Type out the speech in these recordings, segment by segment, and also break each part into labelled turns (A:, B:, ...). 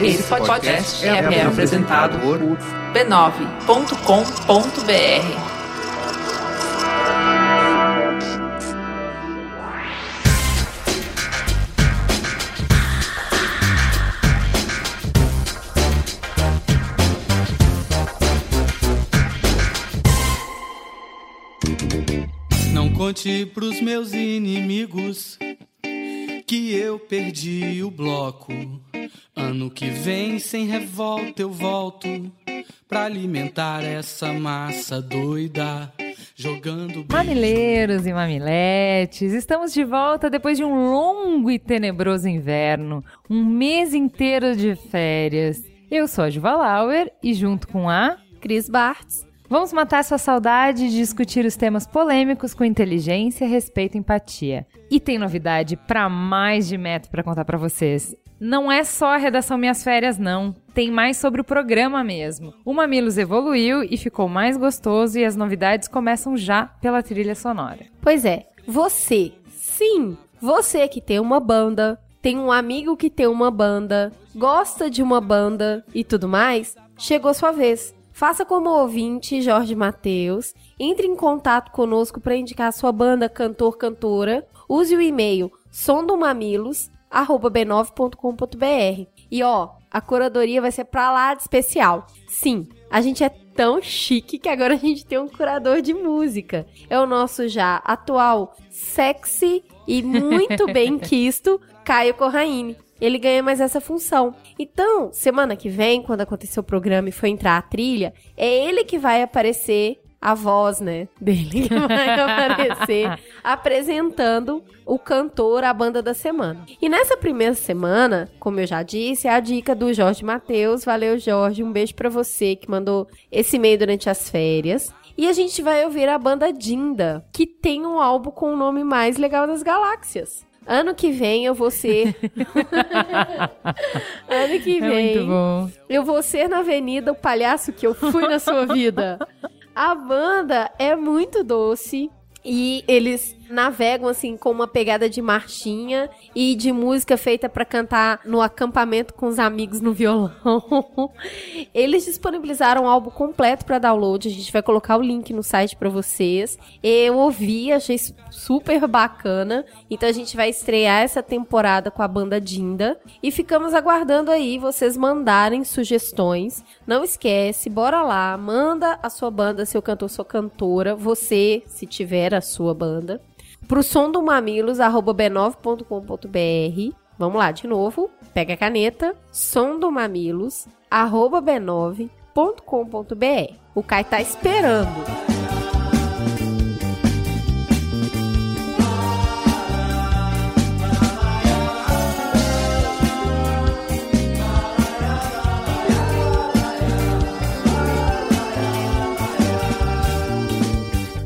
A: Esse podcast é, é apresentado por b9.com.br.
B: Não conte pros meus inimigos que eu perdi o bloco. Ano que vem, sem revolta, eu volto pra alimentar essa massa doida. Jogando.
C: Mamileiros e mamiletes, estamos de volta depois de um longo e tenebroso inverno, um mês inteiro de férias. Eu sou a Juva Lauer e junto com a
D: Cris Bartz.
C: Vamos matar sua saudade de discutir os temas polêmicos com inteligência, respeito e empatia. E tem novidade para mais de metro para contar para vocês. Não é só a redação Minhas Férias, não. Tem mais sobre o programa mesmo. O Mamilos evoluiu e ficou mais gostoso e as novidades começam já pela trilha sonora.
D: Pois é, você, sim, você que tem uma banda, tem um amigo que tem uma banda, gosta de uma banda e tudo mais, chegou sua vez. Faça como ouvinte Jorge Mateus, entre em contato conosco para indicar sua banda, cantor, cantora. Use o e-mail sondomamilos b9.com.br. E ó, a curadoria vai ser pra lá de especial. Sim, a gente é tão chique que agora a gente tem um curador de música. É o nosso já atual sexy e muito bem quisto Caio Corraine. Ele ganha mais essa função. Então, semana que vem, quando acontecer o programa e for entrar a trilha, é ele que vai aparecer a voz, né, dele que vai aparecer apresentando o cantor, a banda da semana. E nessa primeira semana, como eu já disse, é a dica do Jorge Matheus. Valeu, Jorge. Um beijo para você que mandou esse e-mail durante as férias. E a gente vai ouvir a banda Dinda, que tem um álbum com o nome mais legal das galáxias. Ano que vem eu vou ser. ano que vem.
C: É
D: eu vou ser na avenida o palhaço que eu fui na sua vida. A banda é muito doce. E eles navegam assim com uma pegada de marchinha e de música feita para cantar no acampamento com os amigos no violão. Eles disponibilizaram o álbum completo para download. A gente vai colocar o link no site para vocês. Eu ouvi, achei super bacana. Então a gente vai estrear essa temporada com a banda Dinda e ficamos aguardando aí vocês mandarem sugestões. Não esquece, bora lá, manda a sua banda, seu cantor, sua cantora, você, se tiver a sua banda pro som do mamilos, arroba b9.com.br. Vamos lá, de novo. Pega a caneta, som do mamilos, arroba b9.com.br. O Kai tá esperando.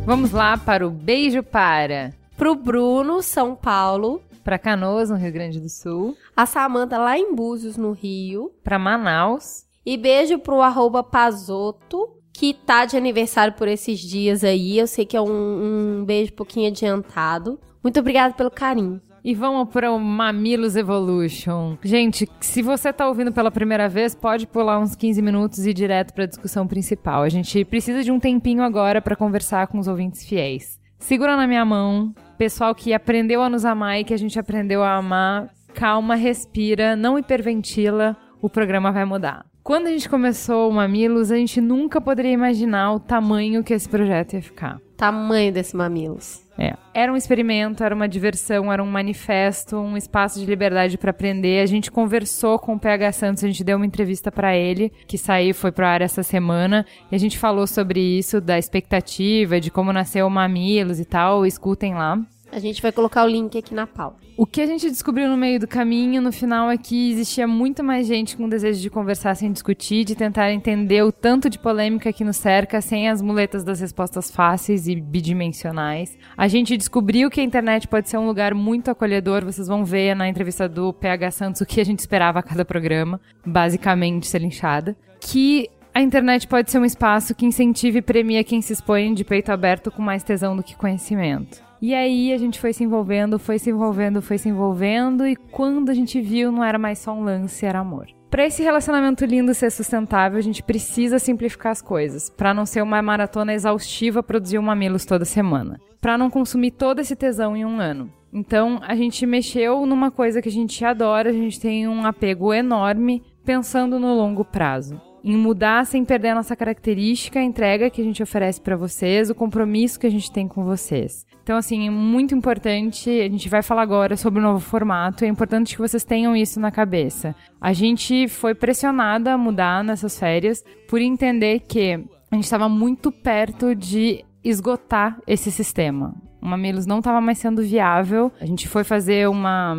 C: Vamos lá para o beijo para
D: pro Bruno, São Paulo.
C: Para Canoas, no Rio Grande do Sul.
D: A Samanta lá em Búzios, no Rio.
C: Para Manaus.
D: E beijo pro arroba Pazoto, que tá de aniversário por esses dias aí. Eu sei que é um, um beijo um pouquinho adiantado. Muito obrigada pelo carinho.
C: E vamos para o Mamilos Evolution. Gente, se você está ouvindo pela primeira vez, pode pular uns 15 minutos e ir direto para a discussão principal. A gente precisa de um tempinho agora para conversar com os ouvintes fiéis. Segura na minha mão, pessoal que aprendeu a nos amar e que a gente aprendeu a amar, calma, respira, não hiperventila, o programa vai mudar. Quando a gente começou o Mamilos, a gente nunca poderia imaginar o tamanho que esse projeto ia ficar.
D: Tamanho desse Mamilos.
C: É. Era um experimento, era uma diversão, era um manifesto, um espaço de liberdade para aprender. A gente conversou com o PH Santos, a gente deu uma entrevista para ele, que saiu, foi pro ar essa semana, e a gente falou sobre isso, da expectativa, de como nasceu o Mamilos e tal. Escutem lá.
D: A gente vai colocar o link aqui na pauta.
C: O que a gente descobriu no meio do caminho, no final, é que existia muito mais gente com desejo de conversar sem discutir, de tentar entender o tanto de polêmica que nos cerca sem as muletas das respostas fáceis e bidimensionais. A gente descobriu que a internet pode ser um lugar muito acolhedor. Vocês vão ver na entrevista do PH Santos o que a gente esperava a cada programa, basicamente ser linchada. Que a internet pode ser um espaço que incentive e premia quem se expõe de peito aberto com mais tesão do que conhecimento. E aí a gente foi se envolvendo, foi se envolvendo, foi se envolvendo, e quando a gente viu, não era mais só um lance, era amor. Para esse relacionamento lindo ser sustentável, a gente precisa simplificar as coisas, para não ser uma maratona exaustiva produzir um mamilos toda semana, para não consumir todo esse tesão em um ano. Então, a gente mexeu numa coisa que a gente adora, a gente tem um apego enorme pensando no longo prazo em mudar sem perder a nossa característica, a entrega que a gente oferece para vocês, o compromisso que a gente tem com vocês. Então, assim, é muito importante. A gente vai falar agora sobre o novo formato. É importante que vocês tenham isso na cabeça. A gente foi pressionada a mudar nessas férias por entender que a gente estava muito perto de esgotar esse sistema. O Mamilos não estava mais sendo viável. A gente foi fazer uma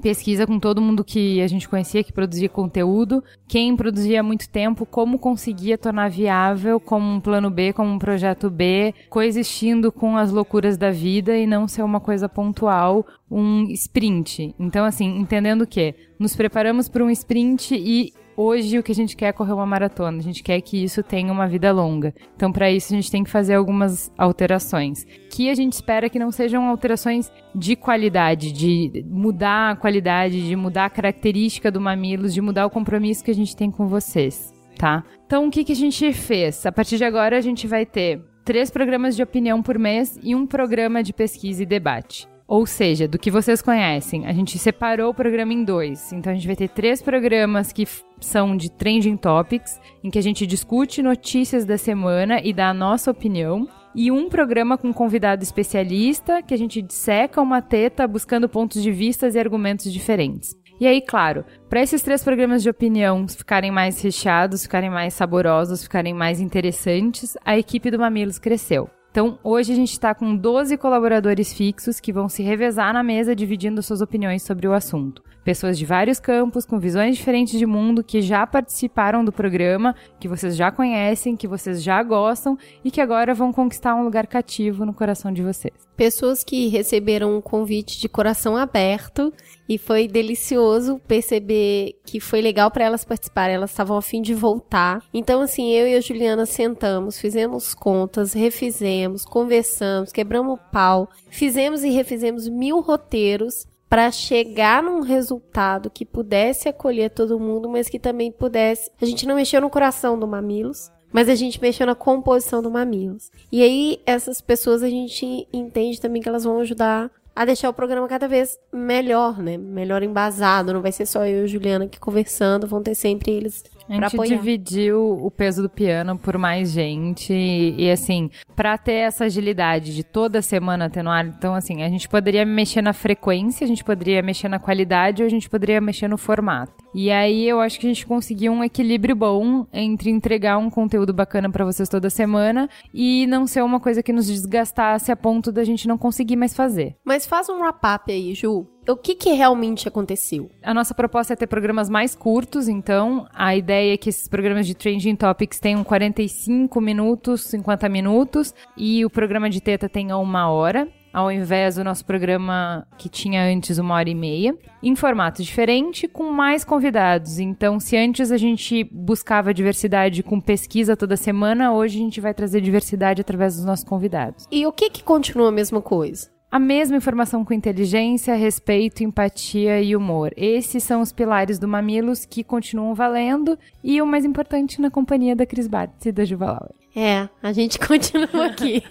C: pesquisa com todo mundo que a gente conhecia que produzia conteúdo, quem produzia há muito tempo, como conseguia tornar viável como um plano B, como um projeto B, coexistindo com as loucuras da vida e não ser uma coisa pontual, um sprint. Então, assim, entendendo que nos preparamos para um sprint e Hoje o que a gente quer é correr uma maratona, a gente quer que isso tenha uma vida longa. Então para isso a gente tem que fazer algumas alterações, que a gente espera que não sejam alterações de qualidade, de mudar a qualidade, de mudar a característica do Mamilos, de mudar o compromisso que a gente tem com vocês, tá? Então o que, que a gente fez? A partir de agora a gente vai ter três programas de opinião por mês e um programa de pesquisa e debate. Ou seja, do que vocês conhecem, a gente separou o programa em dois. Então a gente vai ter três programas que são de trending topics, em que a gente discute notícias da semana e dá a nossa opinião. E um programa com convidado especialista, que a gente disseca uma teta buscando pontos de vistas e argumentos diferentes. E aí, claro, para esses três programas de opinião ficarem mais recheados, ficarem mais saborosos, ficarem mais interessantes, a equipe do Mamilos cresceu. Então, hoje a gente está com 12 colaboradores fixos que vão se revezar na mesa dividindo suas opiniões sobre o assunto. Pessoas de vários campos, com visões diferentes de mundo, que já participaram do programa, que vocês já conhecem, que vocês já gostam e que agora vão conquistar um lugar cativo no coração de vocês.
D: Pessoas que receberam um convite de coração aberto e foi delicioso perceber que foi legal para elas participarem. Elas estavam a fim de voltar. Então, assim, eu e a Juliana sentamos, fizemos contas, refizemos, conversamos, quebramos o pau, fizemos e refizemos mil roteiros para chegar num resultado que pudesse acolher todo mundo, mas que também pudesse. A gente não mexeu no coração do Mamilos, mas a gente mexeu na composição do Mamilos. E aí, essas pessoas a gente entende também que elas vão ajudar a deixar o programa cada vez melhor, né? Melhor embasado. Não vai ser só eu e Juliana aqui conversando, vão ter sempre eles
C: a gente
D: apoiar.
C: dividiu o peso do piano por mais gente e, e, assim, para ter essa agilidade de toda semana ter no ar, então assim, a gente poderia mexer na frequência, a gente poderia mexer na qualidade ou a gente poderia mexer no formato. E aí eu acho que a gente conseguiu um equilíbrio bom entre entregar um conteúdo bacana para vocês toda semana e não ser uma coisa que nos desgastasse a ponto da gente não conseguir mais fazer.
D: Mas faz um wrap-up aí, Ju. O que, que realmente aconteceu?
C: A nossa proposta é ter programas mais curtos, então a ideia é que esses programas de Trending Topics tenham 45 minutos, 50 minutos e o programa de teta tenha uma hora ao invés do nosso programa que tinha antes uma hora e meia, em formato diferente, com mais convidados. Então, se antes a gente buscava diversidade com pesquisa toda semana, hoje a gente vai trazer diversidade através dos nossos convidados.
D: E o que que continua a mesma coisa?
C: A mesma informação com inteligência, respeito, empatia e humor. Esses são os pilares do Mamilos que continuam valendo e o mais importante na companhia da Cris Bartz e da Juva Lauer.
D: É, a gente continua aqui.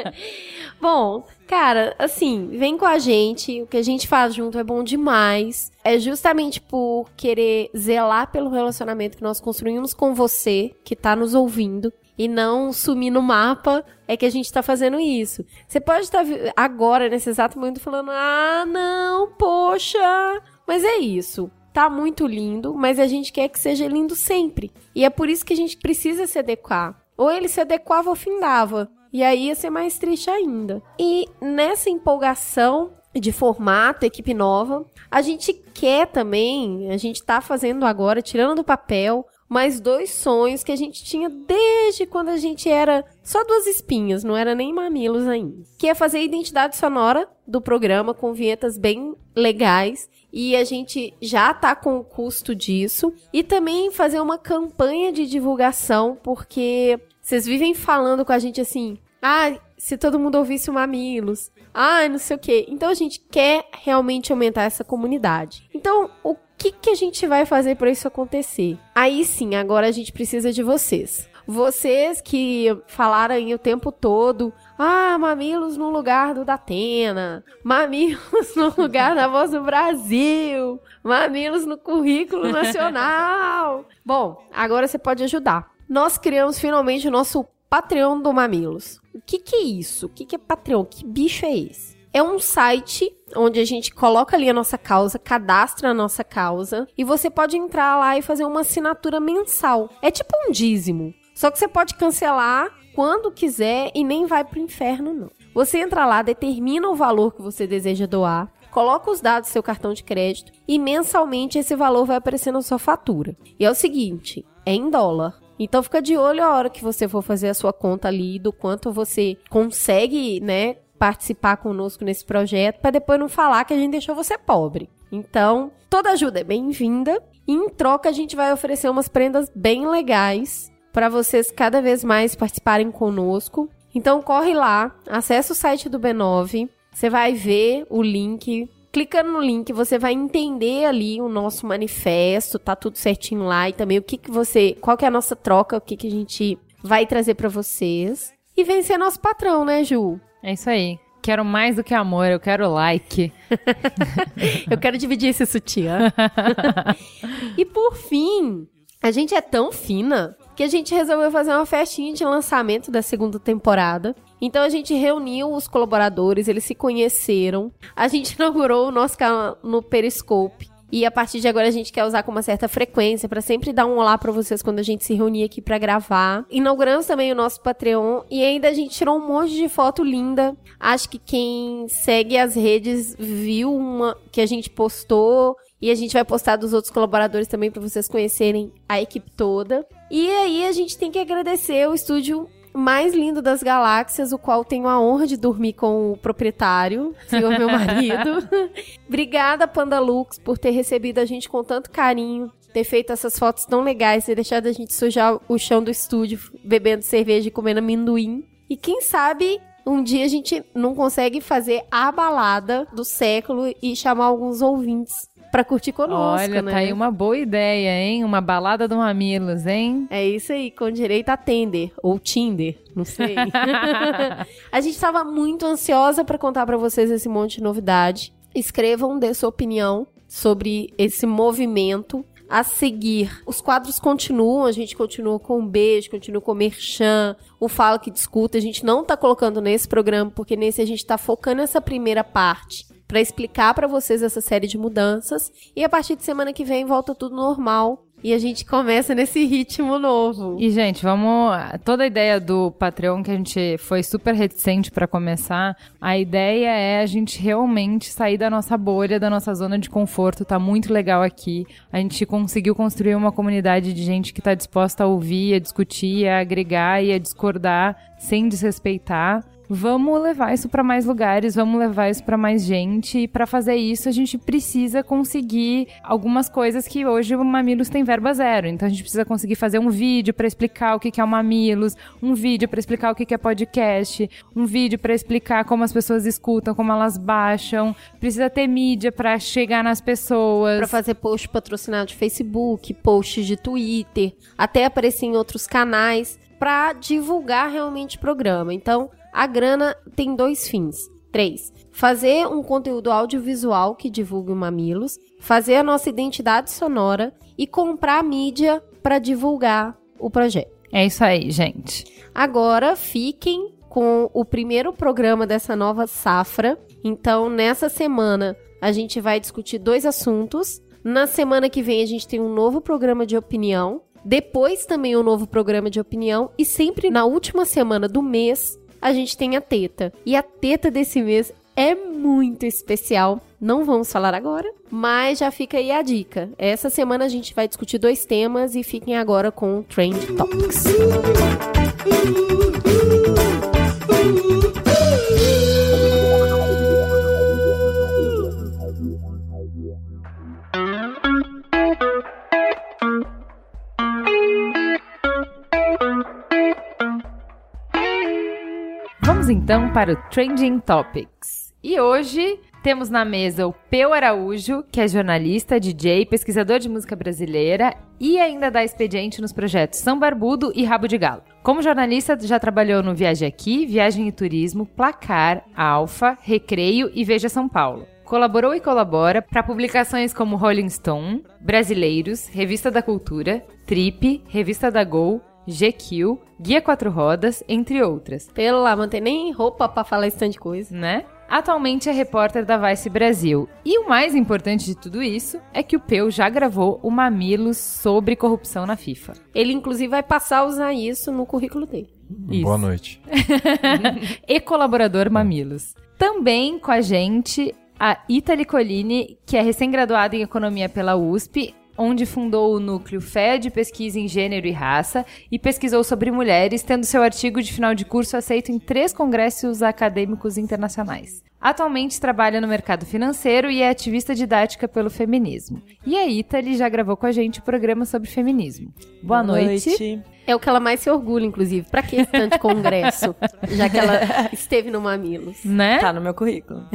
D: Bom, cara, assim, vem com a gente. O que a gente faz junto é bom demais. É justamente por querer zelar pelo relacionamento que nós construímos com você, que tá nos ouvindo e não sumir no mapa, é que a gente tá fazendo isso. Você pode estar tá agora, nesse exato momento, falando: ah, não, poxa. Mas é isso. Tá muito lindo, mas a gente quer que seja lindo sempre. E é por isso que a gente precisa se adequar. Ou ele se adequava ou findava. E aí ia ser mais triste ainda. E nessa empolgação de formato, equipe nova, a gente quer também, a gente tá fazendo agora, tirando do papel, mais dois sonhos que a gente tinha desde quando a gente era só duas espinhas, não era nem mamilos ainda. Que é fazer a identidade sonora do programa com vinhetas bem legais e a gente já tá com o custo disso e também fazer uma campanha de divulgação porque vocês vivem falando com a gente assim: "Ah, se todo mundo ouvisse o Mamilos, ai, não sei o quê. Então a gente quer realmente aumentar essa comunidade. Então, o que, que a gente vai fazer para isso acontecer? Aí sim, agora a gente precisa de vocês. Vocês que falaram aí o tempo todo, ah, mamilos no lugar do Datena, mamilos no lugar da Voz do Brasil, mamilos no currículo nacional. Bom, agora você pode ajudar. Nós criamos finalmente o nosso Patreon do Mamilos. O que, que é isso? O que, que é Patreon? Que bicho é esse? É um site onde a gente coloca ali a nossa causa, cadastra a nossa causa e você pode entrar lá e fazer uma assinatura mensal. É tipo um dízimo. Só que você pode cancelar quando quiser e nem vai pro inferno, não. Você entra lá, determina o valor que você deseja doar, coloca os dados do seu cartão de crédito e mensalmente esse valor vai aparecer na sua fatura. E é o seguinte, é em dólar. Então fica de olho a hora que você for fazer a sua conta ali do quanto você consegue, né, participar conosco nesse projeto para depois não falar que a gente deixou você pobre. Então, toda ajuda é bem-vinda. E em troca a gente vai oferecer umas prendas bem legais para vocês cada vez mais participarem conosco. Então corre lá, acessa o site do B9, você vai ver o link. Clicando no link, você vai entender ali o nosso manifesto, tá tudo certinho lá e também o que que você, qual que é a nossa troca, o que que a gente vai trazer para vocês e vencer nosso patrão, né, Ju?
C: É isso aí. Quero mais do que amor, eu quero like.
D: eu quero dividir esse sutiã. e por fim, a gente é tão fina que a gente resolveu fazer uma festinha de lançamento da segunda temporada. Então a gente reuniu os colaboradores, eles se conheceram. A gente inaugurou o nosso canal no Periscope. E a partir de agora a gente quer usar com uma certa frequência para sempre dar um olá para vocês quando a gente se reunir aqui para gravar. Inauguramos também o nosso Patreon e ainda a gente tirou um monte de foto linda. Acho que quem segue as redes viu uma que a gente postou e a gente vai postar dos outros colaboradores também para vocês conhecerem a equipe toda. E aí a gente tem que agradecer o estúdio mais lindo das galáxias, o qual tenho a honra de dormir com o proprietário, senhor meu marido. Obrigada, Panda Lux, por ter recebido a gente com tanto carinho, ter feito essas fotos tão legais, ter deixado a gente sujar o chão do estúdio, bebendo cerveja e comendo amendoim. E quem sabe um dia a gente não consegue fazer a balada do século e chamar alguns ouvintes pra curtir conosco,
C: Olha,
D: né?
C: tá aí uma boa ideia, hein? Uma balada do Mamilos, hein?
D: É isso aí, com direito a Tender ou Tinder, não sei. a gente tava muito ansiosa para contar para vocês esse monte de novidade. Escrevam, dê sua opinião sobre esse movimento a seguir. Os quadros continuam, a gente continua com um beijo, continua com o Merchan, o Fala que Discuta. A gente não tá colocando nesse programa, porque nesse a gente tá focando essa primeira parte para explicar para vocês essa série de mudanças. E a partir de semana que vem volta tudo normal. E a gente começa nesse ritmo novo.
C: E, gente, vamos. Toda a ideia do Patreon, que a gente foi super reticente para começar, a ideia é a gente realmente sair da nossa bolha, da nossa zona de conforto. Tá muito legal aqui. A gente conseguiu construir uma comunidade de gente que tá disposta a ouvir, a discutir, a agregar e a discordar sem desrespeitar. Vamos levar isso para mais lugares, vamos levar isso para mais gente. E para fazer isso, a gente precisa conseguir algumas coisas que hoje o Mamilos tem verba zero. Então a gente precisa conseguir fazer um vídeo para explicar o que é o Mamilos, um vídeo para explicar o que é podcast, um vídeo para explicar como as pessoas escutam, como elas baixam. Precisa ter mídia para chegar nas pessoas.
D: Para fazer post patrocinado de Facebook, posts de Twitter, até aparecer em outros canais para divulgar realmente o programa. Então, a grana tem dois fins. Três, fazer um conteúdo audiovisual que divulgue o Mamilos, fazer a nossa identidade sonora e comprar mídia para divulgar o projeto.
C: É isso aí, gente.
D: Agora fiquem com o primeiro programa dessa nova safra. Então, nessa semana, a gente vai discutir dois assuntos. Na semana que vem, a gente tem um novo programa de opinião. Depois, também um novo programa de opinião. E sempre na última semana do mês, a gente tem a teta. E a teta desse mês é muito especial. Não vamos falar agora, mas já fica aí a dica. Essa semana a gente vai discutir dois temas e fiquem agora com o Trend Topics.
C: Vamos então para o Trending Topics. E hoje temos na mesa o Peu Araújo, que é jornalista, DJ, pesquisador de música brasileira e ainda dá expediente nos projetos São Barbudo e Rabo de Galo. Como jornalista, já trabalhou no Viagem Aqui, Viagem e Turismo, Placar, Alfa, Recreio e Veja São Paulo. Colaborou e colabora para publicações como Rolling Stone, Brasileiros, Revista da Cultura, Trip, Revista da Gol, GQ, Guia Quatro Rodas, entre outras.
D: Pelo lá, não tem nem roupa pra falar esse tanto de coisa.
C: Né? Atualmente é repórter da Vice Brasil. E o mais importante de tudo isso é que o Peu já gravou o Mamilos sobre corrupção na FIFA.
D: Ele, inclusive, vai passar a usar isso no currículo dele.
C: Isso.
E: Boa noite.
C: e colaborador Mamilos. Também com a gente a Itali Colini, que é recém-graduada em Economia pela USP, onde fundou o núcleo FED de Pesquisa em Gênero e Raça e pesquisou sobre mulheres, tendo seu artigo de final de curso aceito em três congressos acadêmicos internacionais. Atualmente trabalha no mercado financeiro e é ativista didática pelo feminismo. E a Itali já gravou com a gente o programa sobre feminismo. Boa,
F: Boa
C: noite.
F: noite.
D: É o que ela mais se orgulha, inclusive. Pra que esse tanto congresso? já que ela esteve no Mamilos.
C: Né?
F: Tá no meu currículo.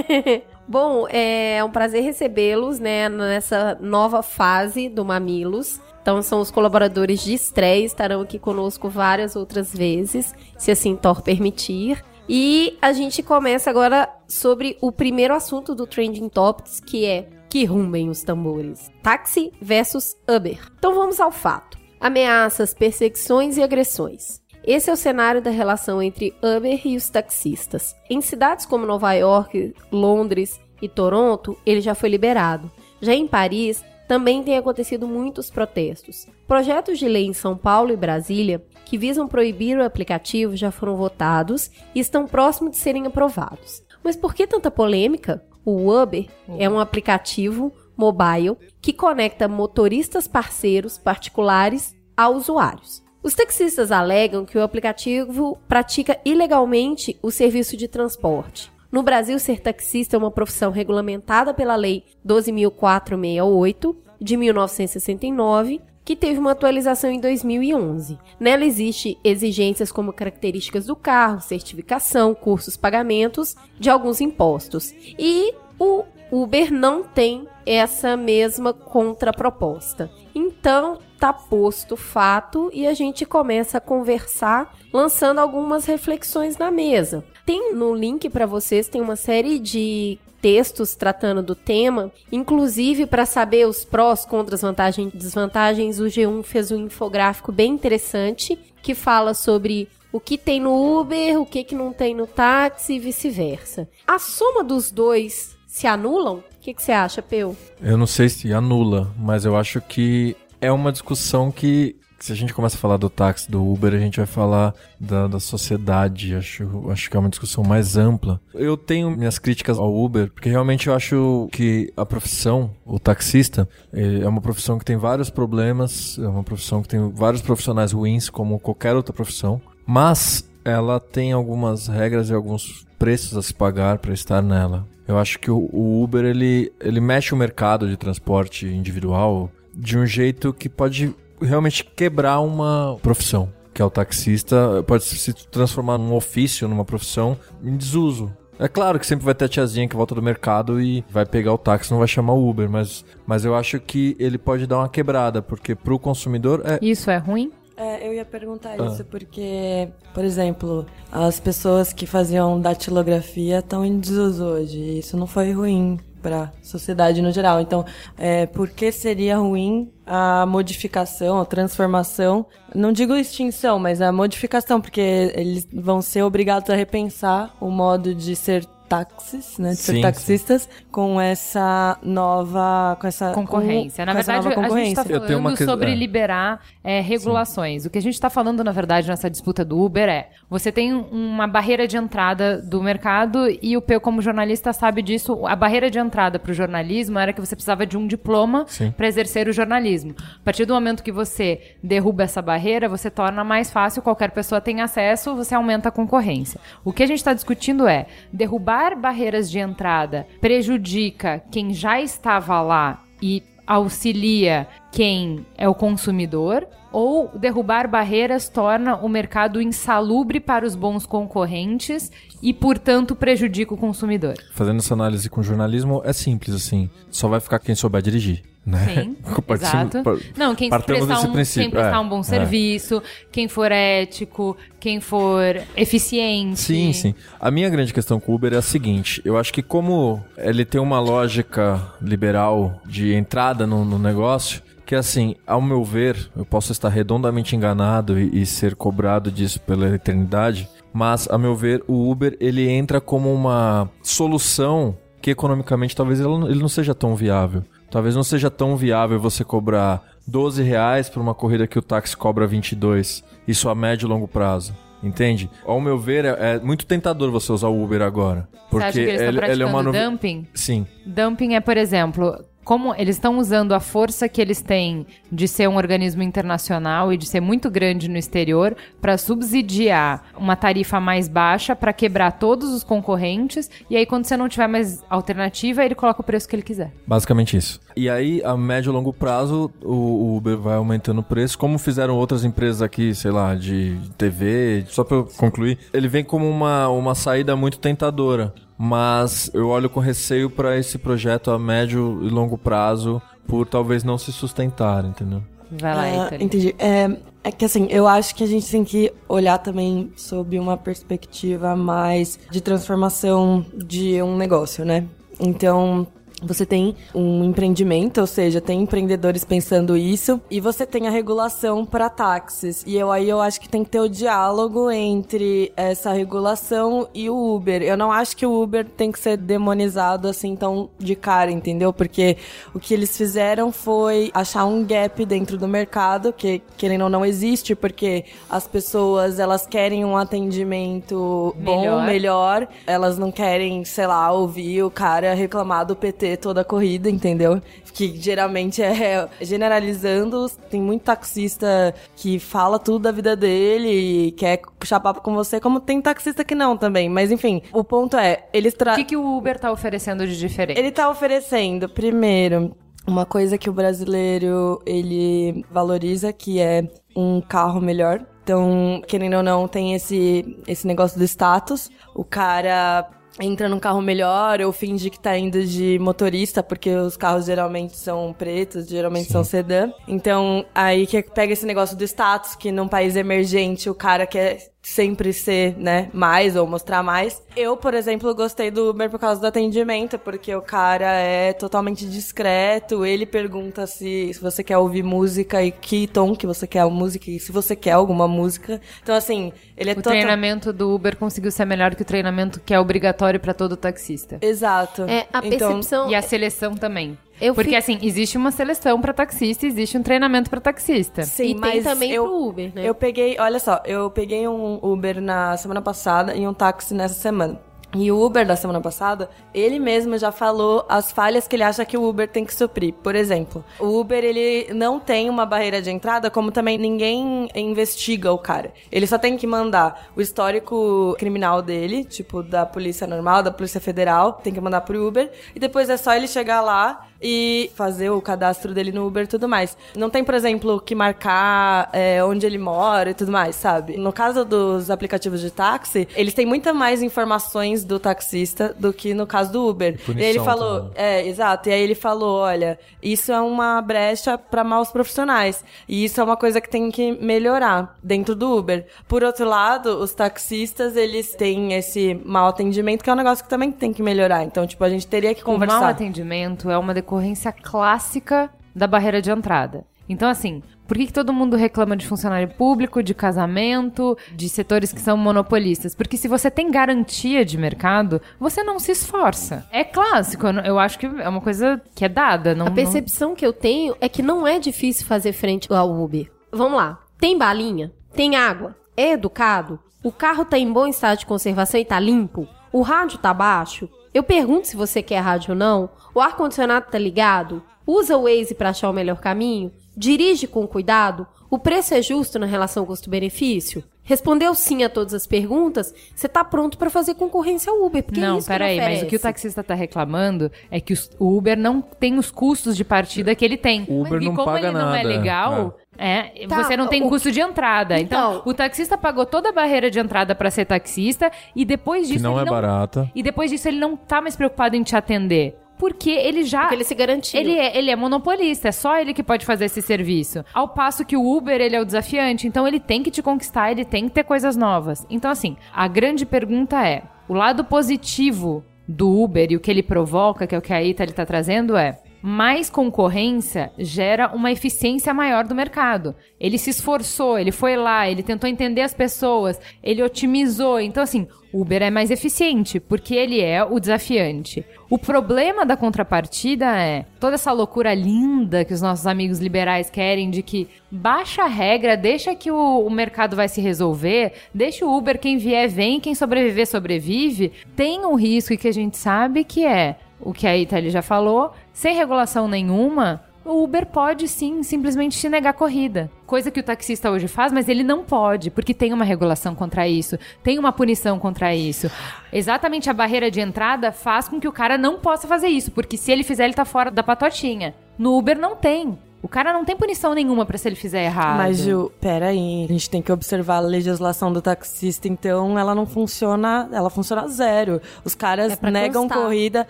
D: Bom, é um prazer recebê-los, né, nessa nova fase do Mamilos. Então, são os colaboradores de estreia, estarão aqui conosco várias outras vezes, se assim Thor permitir. E a gente começa agora sobre o primeiro assunto do Trending Topics, que é que rumem os tambores. Táxi versus Uber. Então vamos ao fato. Ameaças, perseguições e agressões. Esse é o cenário da relação entre Uber e os taxistas. Em cidades como Nova York, Londres e Toronto, ele já foi liberado. Já em Paris, também tem acontecido muitos protestos. Projetos de lei em São Paulo e Brasília que visam proibir o aplicativo já foram votados e estão próximos de serem aprovados. Mas por que tanta polêmica? O Uber é um aplicativo mobile que conecta motoristas parceiros particulares a usuários. Os taxistas alegam que o aplicativo pratica ilegalmente o serviço de transporte. No Brasil, ser taxista é uma profissão regulamentada pela Lei 12.468 de 1969, que teve uma atualização em 2011. Nela existe exigências como características do carro, certificação, cursos, pagamentos de alguns impostos. E o Uber não tem essa mesma contraproposta. Então, tá posto o fato e a gente começa a conversar, lançando algumas reflexões na mesa. Tem no link para vocês, tem uma série de textos tratando do tema, inclusive para saber os prós, contras, vantagens e desvantagens, o G1 fez um infográfico bem interessante que fala sobre o que tem no Uber, o que, que não tem no táxi e vice-versa. A soma dos dois se anulam? O que, que você acha, Peu?
E: Eu não sei se anula, mas eu acho que é uma discussão que, se a gente começa a falar do táxi, do Uber, a gente vai falar da, da sociedade. Acho, acho que é uma discussão mais ampla. Eu tenho minhas críticas ao Uber, porque realmente eu acho que a profissão, o taxista, é uma profissão que tem vários problemas, é uma profissão que tem vários profissionais ruins, como qualquer outra profissão, mas ela tem algumas regras e alguns preços a se pagar para estar nela. Eu acho que o, Uber ele, ele mexe o mercado de transporte individual de um jeito que pode realmente quebrar uma profissão, que é o taxista, pode se transformar num ofício, numa profissão em desuso. É claro que sempre vai ter a tiazinha que volta do mercado e vai pegar o táxi, não vai chamar o Uber, mas, mas eu acho que ele pode dar uma quebrada, porque pro consumidor é.
C: Isso é ruim?
F: É, eu ia perguntar
E: Ah.
F: isso porque, por exemplo, as pessoas que faziam datilografia estão em desuso hoje. E isso não foi ruim para sociedade no geral. Então, é, por que seria ruim a modificação, a transformação? Não digo extinção, mas a modificação, porque eles vão ser obrigados a repensar o modo de ser táxis, né, de ser
E: Sim,
F: taxistas, com essa nova, com essa
C: concorrência.
F: com,
C: Na
F: com essa
C: verdade,
F: nova
C: a gente
F: concorrência.
C: está falando
E: que-
C: sobre
E: é.
C: liberar é, regulações. O que a gente está falando, na verdade, nessa disputa do Uber é: você tem uma barreira de entrada do mercado e o Peu, como jornalista, sabe disso. A barreira de entrada para o jornalismo era que você precisava de um diploma
E: Sim.
C: para exercer o jornalismo. A partir do momento que você derruba essa barreira, você torna mais fácil, qualquer pessoa tem acesso, você aumenta a concorrência. O que a gente está discutindo é derrubar barreiras de entrada prejudica quem já estava lá e auxilia quem é o consumidor ou derrubar barreiras torna o mercado insalubre para os bons concorrentes e, portanto, prejudica o consumidor?
E: Fazendo essa análise com jornalismo é simples assim. Só vai ficar quem souber dirigir. Né?
C: Sim, exato. Não, quem prestar, um, quem prestar
E: é,
C: um bom
E: é.
C: serviço, quem for ético, quem for eficiente.
E: Sim, sim. A minha grande questão com o Uber é a seguinte: eu acho que, como ele tem uma lógica liberal de entrada no, no negócio, que assim, ao meu ver, eu posso estar redondamente enganado e, e ser cobrado disso pela eternidade, mas, a meu ver, o Uber ele entra como uma solução que economicamente talvez ele não- ele não seja tão viável. Talvez não seja tão viável você cobrar 12 reais por uma corrida que o táxi cobra 22. Isso a médio e longo prazo. Entende? Ao meu ver, é, é muito tentador você usar o Uber agora.
C: Você
E: Porque
C: acha que eles estão
E: ele, ele é uma
C: dumping?
E: Sim.
C: Dumping é, por exemplo, como eles estão usando a força que eles têm de ser um organismo internacional e de ser muito grande no exterior para subsidiar uma tarifa mais baixa para quebrar todos os concorrentes e aí quando você não tiver mais alternativa, ele coloca o preço que ele quiser.
E: Basicamente isso. E aí, a médio e longo prazo, o Uber vai aumentando o preço, como fizeram outras empresas aqui, sei lá, de TV. Só pra eu concluir, ele vem como uma, uma saída muito tentadora. Mas eu olho com receio para esse projeto a médio e longo prazo, por talvez não se sustentar, entendeu?
C: Vai lá, Heitor.
F: entendi. É, é que assim, eu acho que a gente tem que olhar também sob uma perspectiva mais de transformação de um negócio, né? Então, você tem um empreendimento, ou seja, tem empreendedores pensando isso, e você tem a regulação para táxis. E eu aí eu acho que tem que ter o diálogo entre essa regulação e o Uber. Eu não acho que o Uber tem que ser demonizado assim tão de cara, entendeu? Porque o que eles fizeram foi achar um gap dentro do mercado que querendo ou não existe, porque as pessoas elas querem um atendimento bom,
C: Melhor.
F: melhor. Elas não querem, sei lá, ouvir o cara reclamar do PT toda a corrida, entendeu? Que geralmente é generalizando, tem muito taxista que fala tudo da vida dele e quer puxar papo com você, como tem taxista que não também. Mas enfim, o ponto é, eles
C: O
F: tra
C: que, que o Uber tá oferecendo de diferente?
F: ele tá oferecendo, primeiro, uma coisa que o brasileiro ele valoriza, que é um carro melhor. Então, querendo ou não, tem esse, esse negócio do status. O cara entra num carro melhor ou finge que tá indo de motorista, porque os carros geralmente são pretos, geralmente são sedã. Então, aí que pega esse negócio do status, que num país emergente o cara quer sempre ser, né, mais ou mostrar mais. Eu, por exemplo, gostei do Uber por causa do atendimento, porque o cara é totalmente discreto, ele pergunta se, se você quer ouvir música e que tom que você quer a música e se você quer alguma música. Então, assim, ele é
C: O
F: total...
C: treinamento do Uber conseguiu ser melhor que o treinamento que é obrigatório para todo taxista.
F: Exato.
D: É, a
F: Então,
D: percepção.
C: E a seleção também.
D: Eu
C: Porque assim, existe uma seleção para taxista, existe um treinamento para taxista.
F: Sim,
D: E tem
F: mas
D: também
F: eu,
D: pro Uber, né?
F: Eu peguei, olha só, eu peguei um Uber na semana passada e um táxi nessa semana. E o Uber da semana passada, ele mesmo já falou as falhas que ele acha que o Uber tem que suprir. Por exemplo, o Uber ele não tem uma barreira de entrada, como também ninguém investiga o cara. Ele só tem que mandar o histórico criminal dele, tipo da polícia normal, da polícia federal, tem que mandar pro Uber e depois é só ele chegar lá e fazer o cadastro dele no Uber e tudo mais. Não tem, por exemplo, que marcar é, onde ele mora e tudo mais, sabe? No caso dos aplicativos de táxi, eles têm muita mais informações do taxista do que no caso do Uber.
E: punição
F: e aí ele falou,
E: também.
F: é, exato. E aí ele falou, olha, isso é uma brecha para maus profissionais. E isso é uma coisa que tem que melhorar dentro do Uber. Por outro lado, os taxistas, eles têm esse mau atendimento, que é um negócio que também tem que melhorar. Então, tipo, a gente teria que
C: O mau
F: conversar.
C: atendimento é uma decorrência clássica da barreira de entrada. Então, assim, por que, que todo mundo reclama de funcionário público, de casamento, de setores que são monopolistas? Porque se você tem garantia de mercado, você não se esforça. É clássico, eu não- acho que é uma coisa que é dada. Não,
D: A
C: não-
D: percepção que eu tenho é que não é difícil fazer frente ao Uber. Vamos lá. Tem balinha? Tem água? É educado? O carro tá em bom estado de conservação e tá limpo? O rádio tá baixo? Eu pergunto se você quer rádio ou não. O ar-condicionado tá ligado? Usa o Waze para achar o melhor caminho? Dirige com cuidado? O preço é justo na relação custo-benefício? respondeu sim a todas as perguntas, você tá pronto pra fazer concorrência ao Uber. Porque é
C: não,
D: isso que ele
C: peraí, mas o que o taxista tá reclamando é que os- o Uber não tem os custos de partida que ele tem.
E: O Uber
C: e
E: não
C: como
E: paga
C: ele não é
E: nada,
C: legal, é,
D: Tá,
C: você não tem
D: o-
C: custo de entrada. Então,
D: Então-
C: o taxista pagou toda a barreira de entrada pra ser taxista e depois
E: Que
C: disso
E: não
C: ele
E: é barata.
C: E depois disso ele não tá mais preocupado em te atender. Porque ele já.
D: Porque ele se garantiu.
C: Ele é, ele é monopolista, é só ele que pode fazer esse serviço. Ao passo que o Uber, ele é o desafiante, então ele tem que te conquistar, ele tem que ter coisas novas. Então, assim, a grande pergunta é: o lado positivo do Uber e o que ele provoca, que é o que a Ita ele tá trazendo, é. Mais concorrência gera uma eficiência maior do mercado. Ele se esforçou, ele foi lá, ele tentou entender as pessoas, ele otimizou. Então, assim, Uber é mais eficiente, porque ele é o desafiante. O problema da contrapartida é toda essa loucura linda que os nossos amigos liberais querem de que baixa a regra, deixa que o, o mercado vai se resolver, deixa o Uber, quem vier vem, quem sobreviver sobrevive. Tem um risco que a gente sabe que é o que a Italy já falou, sem regulação nenhuma, o Uber pode sim simplesmente te negar corrida. Coisa que o taxista hoje faz, mas ele não pode, porque tem uma regulação contra isso, tem uma punição contra isso. Exatamente a barreira de entrada faz com que o cara não possa fazer isso, porque se ele fizer, ele tá fora da patotinha. No Uber não tem. O cara não tem punição nenhuma pra se ele fizer errado.
F: Mas, Ju, peraí. A gente tem que observar a legislação do taxista, então ela não funciona. Ela funciona zero. Os caras
D: É
F: negam
D: constar.
F: corrida,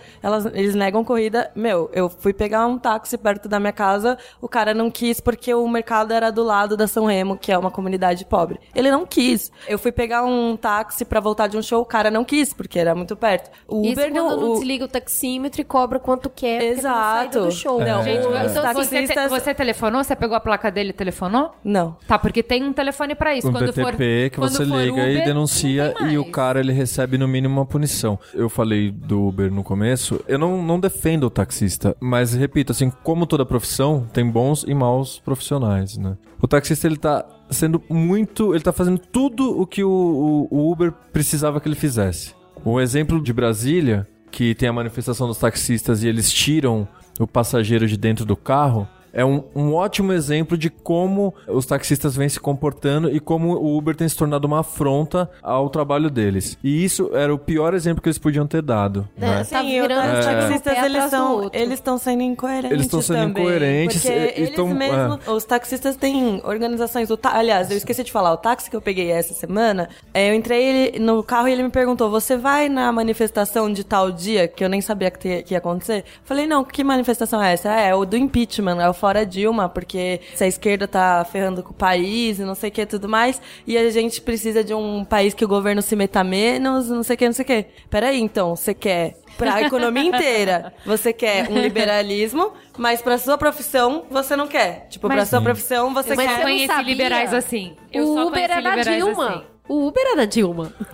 F: elas, eles negam corrida. Meu, eu fui pegar um táxi perto da minha casa, o cara não quis porque o mercado era do lado da São Remo, que é uma comunidade pobre. Ele não quis. Eu fui pegar um táxi pra voltar de um show, o cara não quis, porque era muito perto. O
D: Isso
F: Uber
D: quando
F: não.
D: não
F: o-
D: desliga o taxímetro e cobra quanto quer.
F: Exato.
D: do show.
E: É.
C: Gente,
F: o-
C: então,
F: os
C: você,
F: taxistas-
C: você telefonou? Você pegou a placa dele e telefonou?
F: Não.
C: Tá, porque tem um telefone pra isso.
E: Um
C: quando
E: PTP
C: for,
E: que
C: quando
E: você
C: for
E: liga e
C: Uber,
E: denuncia
C: não tem
E: e o cara ele recebe no mínimo uma punição. Eu falei do Uber no começo, eu não, não defendo o taxista, mas repito, assim, como toda profissão, tem bons e maus profissionais, né? O taxista ele tá sendo muito, ele tá fazendo tudo o que o, o- o Uber precisava que ele fizesse. O exemplo de Brasília, que tem a manifestação dos taxistas e eles tiram o passageiro de dentro do carro, é um, um ótimo exemplo de como os taxistas vêm se comportando e como o Uber tem se tornado uma afronta ao trabalho deles. E isso era o pior exemplo que eles podiam ter dado.
D: É,
E: né?
D: tá
F: Sim,
D: virando
F: os taxistas,
D: pé
F: eles são, eles estão sendo incoerentes
E: Eles estão sendo
F: também,
E: incoerentes,
F: Porque
E: e-
F: eles
E: tão-
F: mesmos, os taxistas têm organizações. O ta- Aliás, eu esqueci de falar, o táxi que eu peguei essa semana, é, eu entrei no carro e ele me perguntou, você vai na manifestação de tal dia, que eu nem sabia que, te- que ia acontecer? Falei, não, que manifestação é essa? É, é o do impeachment, é o Fora Dilma, porque se a esquerda tá ferrando com o país e não sei o que e tudo mais, e a gente precisa de um país que o governo se meta menos, não sei o que, não sei o que. Peraí, então, você quer pra economia inteira, você quer um liberalismo, mas pra sua profissão, você não quer. Tipo, pra
C: Mas-
F: sua profissão, você
C: Eu
D: Mas
F: quer...
D: não
C: conheci
D: sabia?
C: liberais assim. Eu
D: o
C: só
D: Uber
C: conheci
D: é da Dilma.
C: assim.
D: O Uber é da Dilma.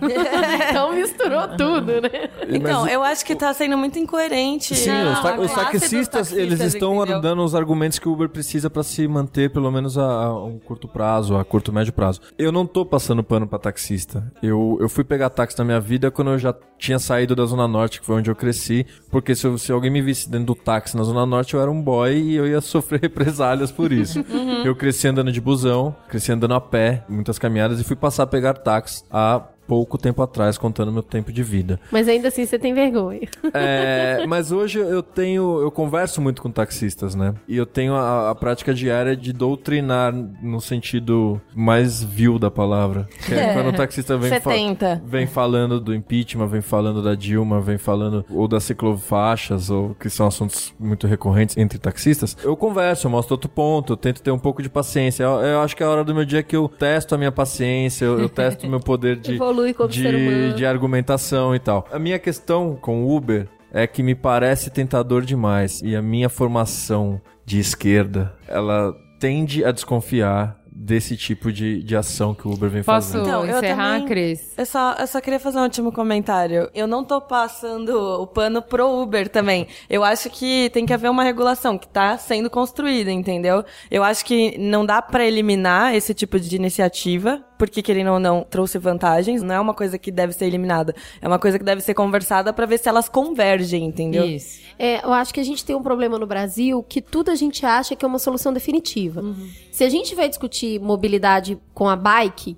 D: então misturou tudo, né?
F: Então, eu acho que tá sendo muito incoerente.
E: Sim,
F: a-
E: os, ta- os taxistas, eles estão
F: entendeu?
E: dando os argumentos que o Uber precisa pra se manter, pelo menos a, a um curto prazo, a curto médio prazo. Eu não tô passando pano pra taxista. Eu, eu fui pegar táxi na minha vida quando eu já tinha saído da Zona Norte, que foi onde eu cresci, porque se, eu- se alguém me visse dentro do táxi na Zona Norte, eu era um boy e eu ia sofrer represálias por isso.
F: Uhum.
E: Eu cresci andando de busão, cresci andando a pé, muitas caminhadas, e fui passar a pegar táxi há pouco tempo atrás, contando meu tempo de vida.
D: Mas ainda assim você tem vergonha.
E: É, mas hoje eu tenho. Eu converso muito com taxistas, né? E eu tenho a, a prática diária de doutrinar no sentido mais vil da palavra. Que é quando o taxista vem, fa-
F: 70.
E: vem falando do impeachment, vem falando da Dilma, vem falando ou das ciclofaixas, ou que são assuntos muito recorrentes entre taxistas. Eu converso, eu mostro outro ponto, eu tento ter um pouco de paciência. Eu, eu acho que é a hora do meu dia que eu testo a minha paciência, eu, eu testo o meu poder de
D: Evolui como
E: de,
D: ser humano.
E: de argumentação e tal. A minha questão com o Uber é que me parece tentador demais. E a minha formação de esquerda, ela tende a desconfiar desse tipo de, de ação que o Uber vem
C: Posso
E: fazendo.
F: Então, eu
C: encerrar,
F: também-
C: Cris?
F: Eu só, eu só queria fazer um último comentário. Eu não tô passando o pano pro Uber também. Eu acho que tem que haver uma regulação que tá sendo construída, entendeu? Eu acho que não dá pra eliminar esse tipo de iniciativa, porque querendo ou não, trouxe vantagens. Não é uma coisa que deve ser eliminada. É uma coisa que deve ser conversada pra ver se elas convergem, entendeu?
C: Isso.
D: É, eu acho que a gente tem um problema no Brasil que tudo a gente acha que é uma solução definitiva. Se a gente vai discutir mobilidade com a bike,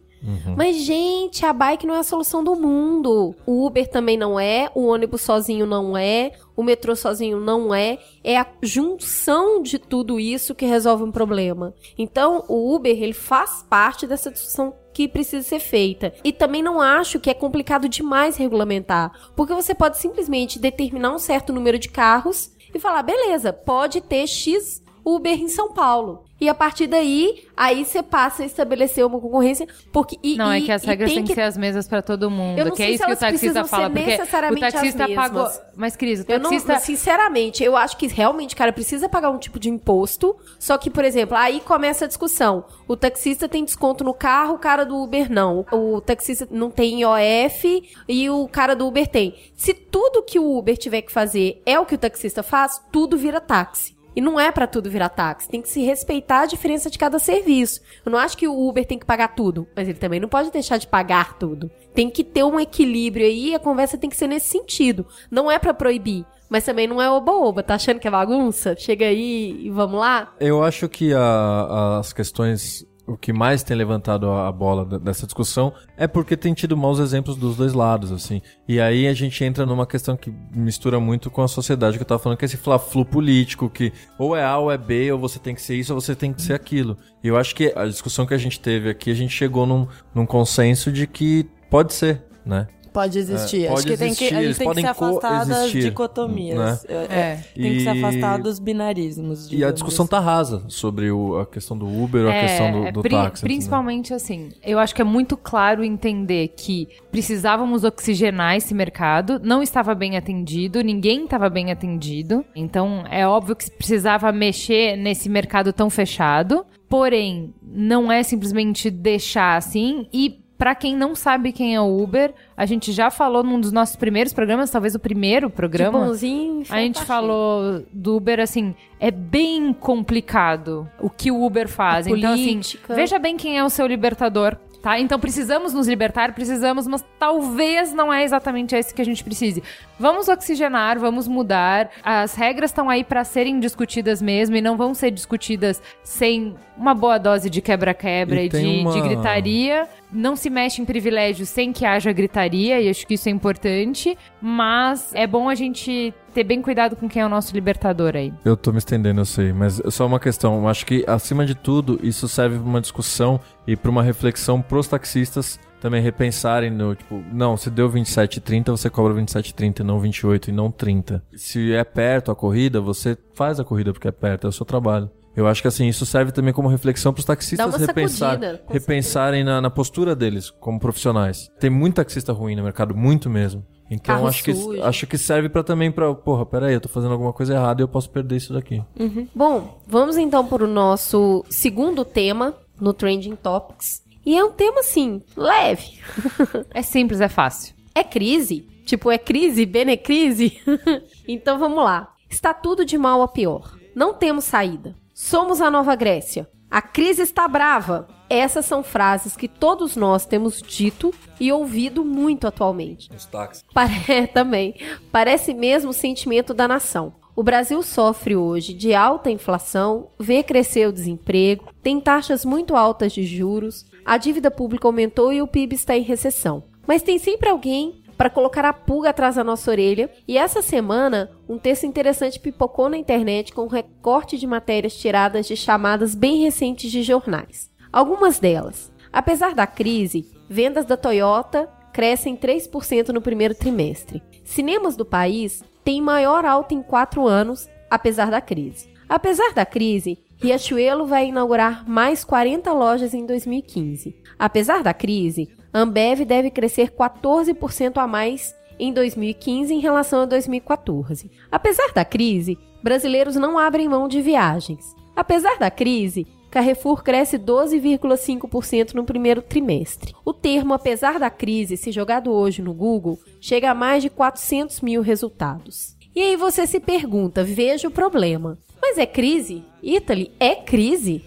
D: Mas, gente, a bike não é a solução do mundo. O Uber também não é, o ônibus sozinho não é, o metrô sozinho não é. É a junção de tudo isso que resolve um problema. Então, o Uber, ele faz parte dessa discussão que precisa ser feita. E também não acho que é complicado demais regulamentar, porque você pode simplesmente determinar um certo número de carros e falar, beleza, pode ter X Uber em São Paulo. E a partir daí, aí você passa a estabelecer uma concorrência, porque e,
C: Não, é
D: e-
C: que as regras têm que ser as mesmas pra todo mundo.
D: Eu não
C: que
D: sei
C: é
D: se
C: isso que o taxista fala. Porque o taxista pagou. Mas, Cris, o
D: Eu não,
C: taxista.
D: sinceramente, eu acho que realmente, cara, precisa pagar um tipo de imposto. Só que, por exemplo, aí começa a discussão. O taxista tem desconto no carro, o cara do Uber não. O taxista não tem IOF e o cara do Uber tem. Se tudo que o Uber tiver que fazer é o que o taxista faz, tudo vira táxi. E não é pra tudo virar táxi. Tem que se respeitar a diferença de cada serviço. Eu não acho que o Uber tem que pagar tudo, mas ele também não pode deixar de pagar tudo. Tem que ter um equilíbrio aí e a conversa tem que ser nesse sentido. Não é pra proibir, mas também não é oba-oba. Tá achando que é bagunça? Chega aí e vamos lá?
E: Eu acho que a- as questões, o que mais tem levantado a, bola de- dessa discussão é porque tem tido maus exemplos dos dois lados, assim. E aí a gente entra numa questão que mistura muito com a sociedade que eu tava falando, que é esse fla-flu político, que ou é A ou é B, ou você tem que ser isso ou você tem que ser aquilo. E eu acho que a discussão que a gente teve aqui, a gente chegou num, num consenso de que pode ser, né?
F: Pode existir.
E: É,
F: Acho
E: pode
F: que tem que,
E: existir,
F: a gente tem que se afastar das dicotomias. É,
C: É.
F: Tem que se afastar dos binarismos.
E: E a discussão
F: assim.
E: tá rasa sobre o- a questão do Uber ou a questão do, do
C: pri-
E: táxi. entendeu?
C: Principalmente assim, eu acho que é muito claro entender que precisávamos oxigenar esse mercado, não estava bem atendido, ninguém estava bem atendido. Então é óbvio que precisava mexer nesse mercado tão fechado. Porém, não é simplesmente deixar assim e Pra quem não sabe quem é o Uber, a gente já falou num dos nossos primeiros programas, talvez o primeiro
D: De
C: programa.
D: bonzinho,
C: A gente falou do Uber, assim, é bem complicado o que o Uber faz.
D: A
C: então, assim,
D: política.
C: veja bem quem é o seu libertador, tá? Então, precisamos nos libertar, precisamos, mas talvez não é exatamente esse que a gente precise. Vamos oxigenar, vamos mudar. As regras estão aí para serem discutidas mesmo e não vão ser discutidas sem uma boa dose de quebra-quebra
E: E
C: e, de,
E: uma-
C: de gritaria. Não se mexe em privilégios sem que haja gritaria, e acho que isso é importante. Mas é bom a gente ter bem cuidado com quem é o nosso libertador aí.
E: Eu tô me estendendo, eu sei, mas é só uma questão. Eu acho que, acima de tudo, isso serve pra uma discussão e pra uma reflexão pros taxistas também repensarem no, tipo, não, se deu 27,30, você cobra 27,30 e não 28 e não 30. Se é perto a corrida, você faz a corrida porque é perto, é o seu trabalho. Eu acho que assim, isso serve também como reflexão pros taxistas
D: Dá uma
E: repensar,
D: sacudida,
E: repensarem na, na postura deles como profissionais. Tem muito taxista ruim no mercado, muito mesmo. Então
D: Carro
E: acho que,
D: sujo.
E: acho que serve pra também pra, porra, peraí, eu tô fazendo alguma coisa errada e eu posso perder isso daqui.
D: Bom, vamos então para o nosso segundo tema no Trending Topics. E é um tema, assim, leve.
C: É simples, é fácil.
D: É crise? Tipo, é crise, bene crise? então vamos lá. Está tudo de mal a pior. Não temos saída. Somos a Nova Grécia. A crise está brava. Essas são frases que todos nós temos dito e ouvido muito atualmente.
E: Os táxis.
D: Pare... Também. Parece mesmo o sentimento da nação. O Brasil sofre hoje de alta inflação, vê crescer o desemprego, tem taxas muito altas de juros, a dívida pública aumentou e o PIB está em recessão. Mas tem sempre alguém para colocar a pulga atrás da nossa orelha. E essa semana, um texto interessante pipocou na internet com um recorte de matérias tiradas de chamadas bem recentes de jornais. Algumas delas. Apesar da crise, vendas da Toyota crescem 3% no primeiro trimestre. Cinemas do país têm maior alta em quatro anos, apesar da crise. Apesar da crise, Riachuelo vai inaugurar mais 40 lojas em 2015. Apesar da crise, Ambev deve crescer 14% a mais em 2015 em relação a 2014. Apesar da crise, brasileiros não abrem mão de viagens. Apesar da crise, Carrefour cresce 12,5% no primeiro trimestre. O termo apesar da crise, se jogado hoje no Google, chega a mais de 400 mil resultados. E aí você se pergunta, veja o problema. Mas é crise? Italy, é crise?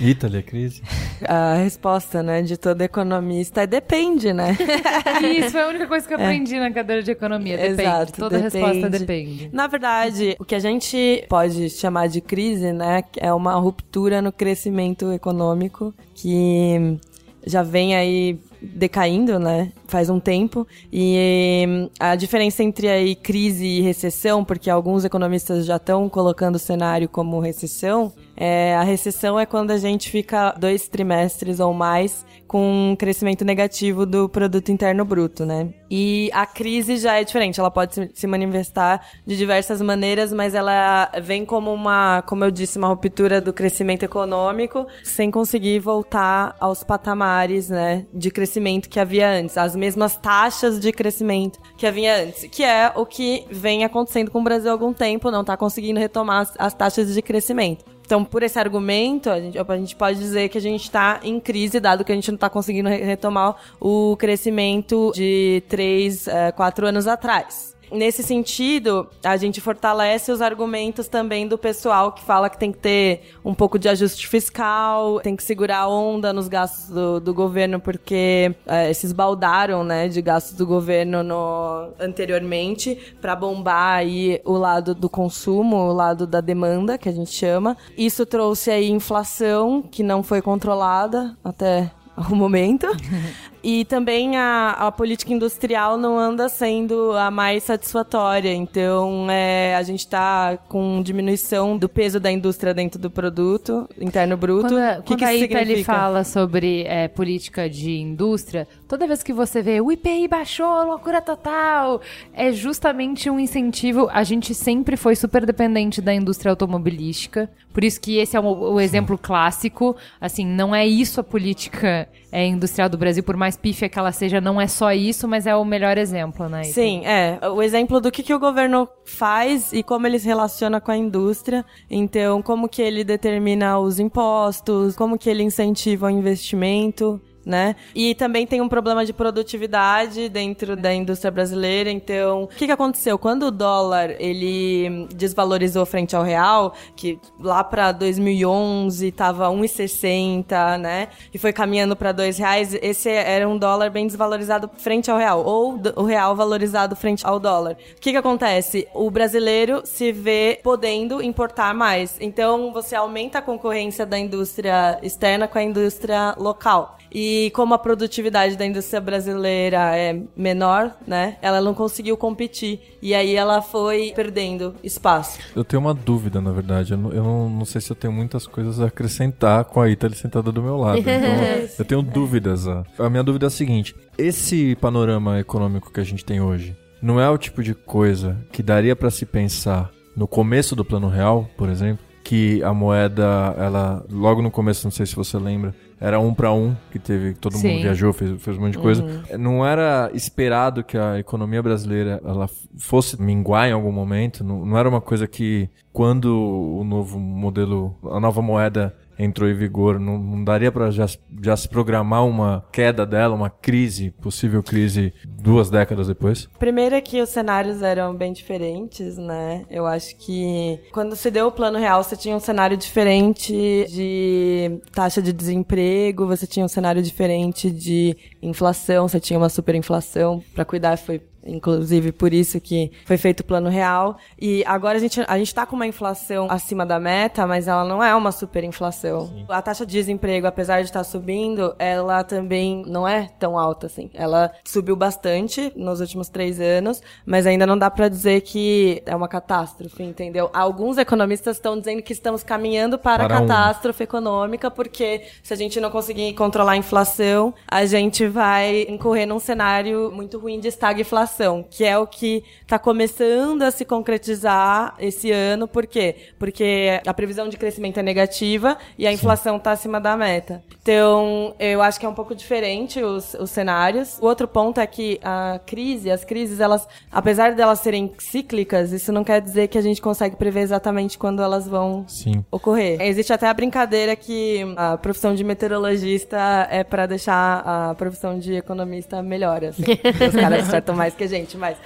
E: Itália, crise.
F: A resposta, né, de todo economista é depende, né?
C: Isso foi a única coisa que eu aprendi na cadeira de economia. Depende.
F: Exato,
C: Toda
F: depende.
C: resposta depende.
F: Na verdade, o que a gente pode chamar de crise, né, é uma ruptura no crescimento econômico que já vem aí decaindo, né? Faz um tempo. E a diferença entre aí crise e recessão, porque alguns economistas já estão colocando o cenário como recessão, é, a recessão é quando a gente fica dois trimestres ou mais com um crescimento negativo do produto interno bruto, né? E a crise já é diferente, ela pode se manifestar de diversas maneiras, mas ela vem como uma, como eu disse, uma ruptura do crescimento econômico, sem conseguir voltar aos patamares, né, de crescimento que havia antes, as mesmas taxas de crescimento que havia antes, que é o que vem acontecendo com o Brasil há algum tempo, não está conseguindo retomar as, as taxas de crescimento. Então, por esse argumento, a gente, a gente pode dizer que a gente está em crise, dado que a gente não está conseguindo retomar o crescimento de três, eh, quatro anos atrás nesse sentido, a gente fortalece os argumentos também do pessoal que fala que tem que ter um pouco de ajuste fiscal, tem que segurar a onda nos gastos do, do governo, porque é, se esbaldaram né, de gastos do governo no, anteriormente para bombar aí o lado do consumo, o lado da demanda, que a gente chama. Isso trouxe aí inflação que não foi controlada até o momento. E também a, a política industrial não anda sendo a mais satisfatória. Então, é, a gente está com diminuição do peso da indústria dentro do produto interno bruto.
C: Quando,
F: o que,
C: quando
F: que
C: a Ita ele fala sobre é, política de indústria, toda vez que você vê o IPI baixou, loucura total, é justamente um incentivo. A gente sempre foi super dependente da indústria automobilística, por isso que esse é o, o exemplo clássico. Assim, não é isso a política é, industrial do Brasil, por mais pífia que ela seja, não é só isso, mas é o melhor exemplo, né?
F: Sim, é. O exemplo do que, que o governo faz e como ele se relaciona com a indústria. Então, como que ele determina os impostos, como que ele incentiva o investimento. Né? E também tem um problema de produtividade dentro da indústria brasileira. Então, o que, que aconteceu? Quando o dólar ele desvalorizou frente ao real, que lá para 2011 estava 1,60, né? E foi caminhando para dois reais. Esse era um dólar bem desvalorizado frente ao real, ou o real valorizado frente ao dólar. O que, que acontece? O brasileiro se vê podendo importar mais. Então, você aumenta a concorrência da indústria externa com a indústria local. E como a produtividade da indústria brasileira é menor, né? Ela não conseguiu competir. E aí ela foi perdendo espaço.
E: Eu tenho uma dúvida, na verdade. Eu não, eu não, sei se eu tenho muitas coisas a acrescentar com a Ita sentada do meu lado. Então, eu tenho dúvidas. A minha dúvida é a seguinte: esse panorama econômico que a gente tem hoje não é o tipo de coisa que daria para se pensar no começo do Plano Real, por exemplo, que a moeda, ela logo no começo, não sei se você lembra, era um para um, que teve, todo
C: Sim.
E: mundo viajou, fez, fez um monte de coisa. Não era esperado que a economia brasileira ela fosse minguar em algum momento, não, não era uma coisa que quando o novo modelo, a nova moeda entrou em vigor, não, não daria para já, já se programar uma queda dela, uma crise, possível crise, duas décadas depois?
F: Primeiro é que os cenários eram bem diferentes, né? Eu acho que quando se deu o plano real, você tinha um cenário diferente de taxa de desemprego, você tinha um cenário diferente de inflação, você tinha uma superinflação. Para cuidar foi inclusive por isso que foi feito o plano real. E agora a gente a gente tá com uma inflação acima da meta, mas ela não é uma superinflação. A taxa de desemprego, apesar de estar subindo, ela também não é tão alta assim. Ela subiu bastante nos últimos três anos, mas ainda não dá para dizer que é uma catástrofe, entendeu? Alguns economistas estão dizendo que estamos caminhando para,
E: Para
F: a
E: uma.
F: catástrofe econômica, porque se a gente não conseguir controlar a inflação, a gente vai incorrer num cenário muito ruim de estagflação, que é o que está começando a se concretizar esse ano. Por quê? Porque a previsão de crescimento é negativa e a inflação está acima da meta. Então, eu acho que é um pouco diferente os, os cenários. O outro ponto é que a crise, as crises, elas, apesar de elas serem cíclicas, isso não quer dizer que a gente consegue prever exatamente quando elas vão
E: Sim.
F: ocorrer. Existe até a brincadeira que a profissão de meteorologista é para deixar a profissão de economista melhor, assim. Os caras acertam mais que matemática, gente, mas.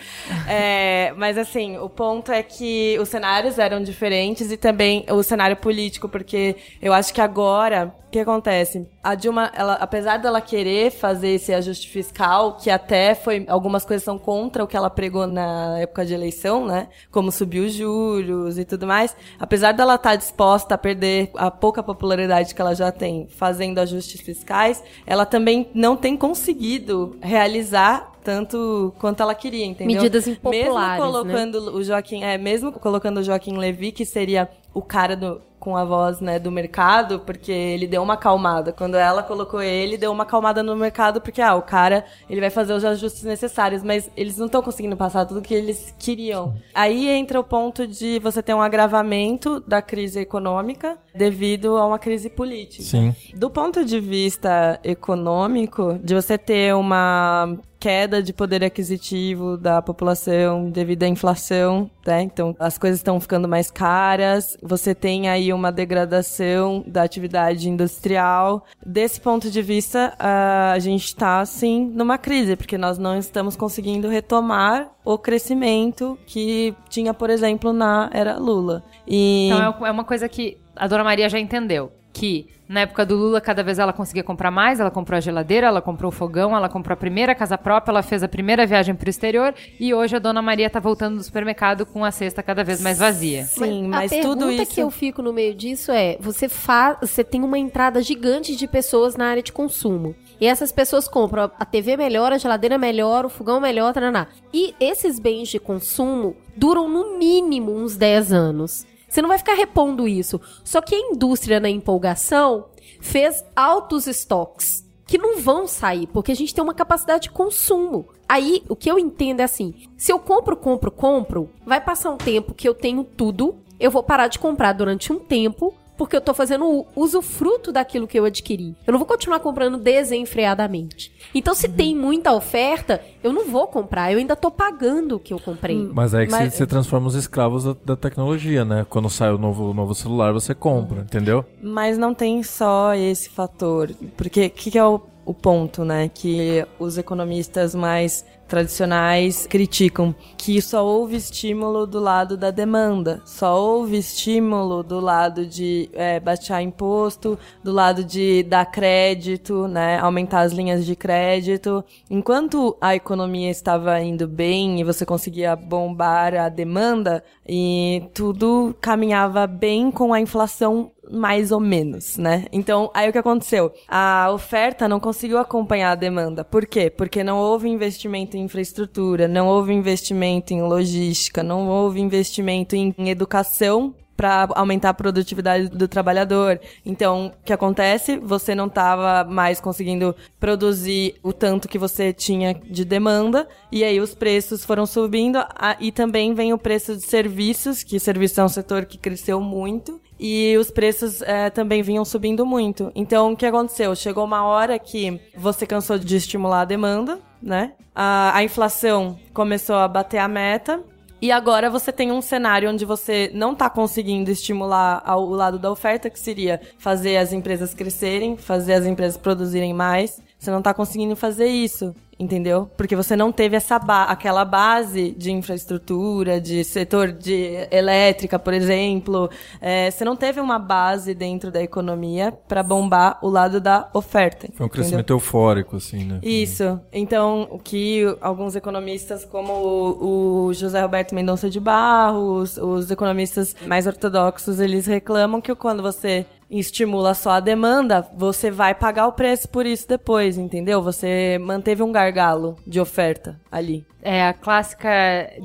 F: É, mas assim, o ponto é que os cenários eram diferentes e também o cenário político, porque eu acho que agora o que acontece? A Dilma, ela, apesar dela querer fazer esse ajuste fiscal, que até foi. Algumas coisas são contra o que ela pregou na época de eleição, né? Como subir os juros e tudo mais. Apesar dela estar tá disposta a perder a pouca popularidade que ela já tem fazendo ajustes fiscais, ela também não tem conseguido realizar tanto quanto ela queria, entendeu?
D: Medidas impopulares,
F: Mesmo
D: né?
F: colocando o Joaquim, é, mesmo colocando o Joaquim Levy, que seria o cara do, com a voz né, do mercado, porque ele deu uma acalmada. Quando ela colocou ele, deu uma acalmada no mercado, porque ah, o cara ele vai fazer os ajustes necessários, mas eles não estão conseguindo passar tudo que eles queriam. Aí entra o ponto de você ter um agravamento da crise econômica devido a uma crise política.
E: Sim.
F: Do ponto de vista econômico, de você ter uma queda de poder aquisitivo da população devido à inflação, né? Então, as coisas estão ficando mais caras, você tem aí uma degradação da atividade industrial. Desse ponto de vista, a gente está, sim, numa crise, porque nós não estamos conseguindo retomar o crescimento que tinha, por exemplo, na era Lula. E...
C: Então é uma coisa que a Dona Maria já entendeu. Que na época do Lula, cada vez ela conseguia comprar mais, ela comprou a geladeira, ela comprou o fogão, ela comprou a primeira casa própria, ela fez a primeira viagem para o exterior e hoje a Dona Maria tá voltando do supermercado com a cesta cada vez mais vazia.
F: Sim,
D: mas,
F: mas,
D: a
F: tudo
D: pergunta
F: isso...
D: que eu fico no meio disso é: você faz, você tem uma entrada gigante de pessoas na área de consumo. E essas pessoas compram a TV melhor, a geladeira melhor, o fogão melhor, taraná. E esses bens de consumo duram no mínimo uns 10 anos. Você não vai ficar repondo isso. Só que a indústria, na empolgação, fez altos estoques que não vão sair, porque a gente tem uma capacidade de consumo. Aí, o que eu entendo é assim: se eu compro, compro, compro, vai passar um tempo que eu tenho tudo, eu vou parar de comprar durante um tempo, porque eu tô fazendo o usufruto daquilo que eu adquiri. Eu não vou continuar comprando desenfreadamente. Então, se tem muita oferta, eu não vou comprar, eu ainda tô pagando o que eu comprei.
E: Mas é que
F: Mas-
E: você, você transforma os escravos da, da tecnologia, né? Quando sai o novo, o novo celular, você compra, entendeu?
F: Mas não tem só esse fator. Porque o que, que é o, o ponto, né? Que os economistas mais tradicionais criticam que só houve estímulo do lado da demanda, só houve estímulo do lado de é, baixar imposto, do lado de dar crédito, né, aumentar as linhas de crédito. Enquanto a economia estava indo bem e você conseguia bombar a demanda, e tudo caminhava bem com a inflação mais ou menos, né? Então, aí o que aconteceu? A oferta não conseguiu acompanhar a demanda. Por quê? Porque não houve investimento em infraestrutura, não houve investimento em logística, não houve investimento em, educação para aumentar a produtividade do trabalhador. Então, o que acontece? Você não estava mais conseguindo produzir o tanto que você tinha de demanda, e aí os preços foram subindo, e também vem o preço de serviços, que serviço é um setor que cresceu muito, e os preços eh, também vinham subindo muito. Então, o que aconteceu? Chegou uma hora que você cansou de estimular a demanda, né? A, a inflação começou a bater a meta, e agora você tem um cenário onde você não está conseguindo estimular o lado da oferta, que seria fazer as empresas crescerem, fazer as empresas produzirem mais. Você não está conseguindo fazer isso, entendeu? Porque você não teve essa ba aquela base de infraestrutura, de setor de elétrica, por exemplo. É, você não teve uma base dentro da economia para bombar o lado da oferta.
E: Foi um
F: entendeu?
E: crescimento eufórico, assim, né?
F: Isso. Então, o que alguns economistas, como o, o José Roberto Mendonça de Barros, os economistas mais ortodoxos, eles reclamam que quando você estimula só a demanda, você vai pagar o preço por isso depois, entendeu? Você manteve um gargalo de oferta ali.
C: É a clássica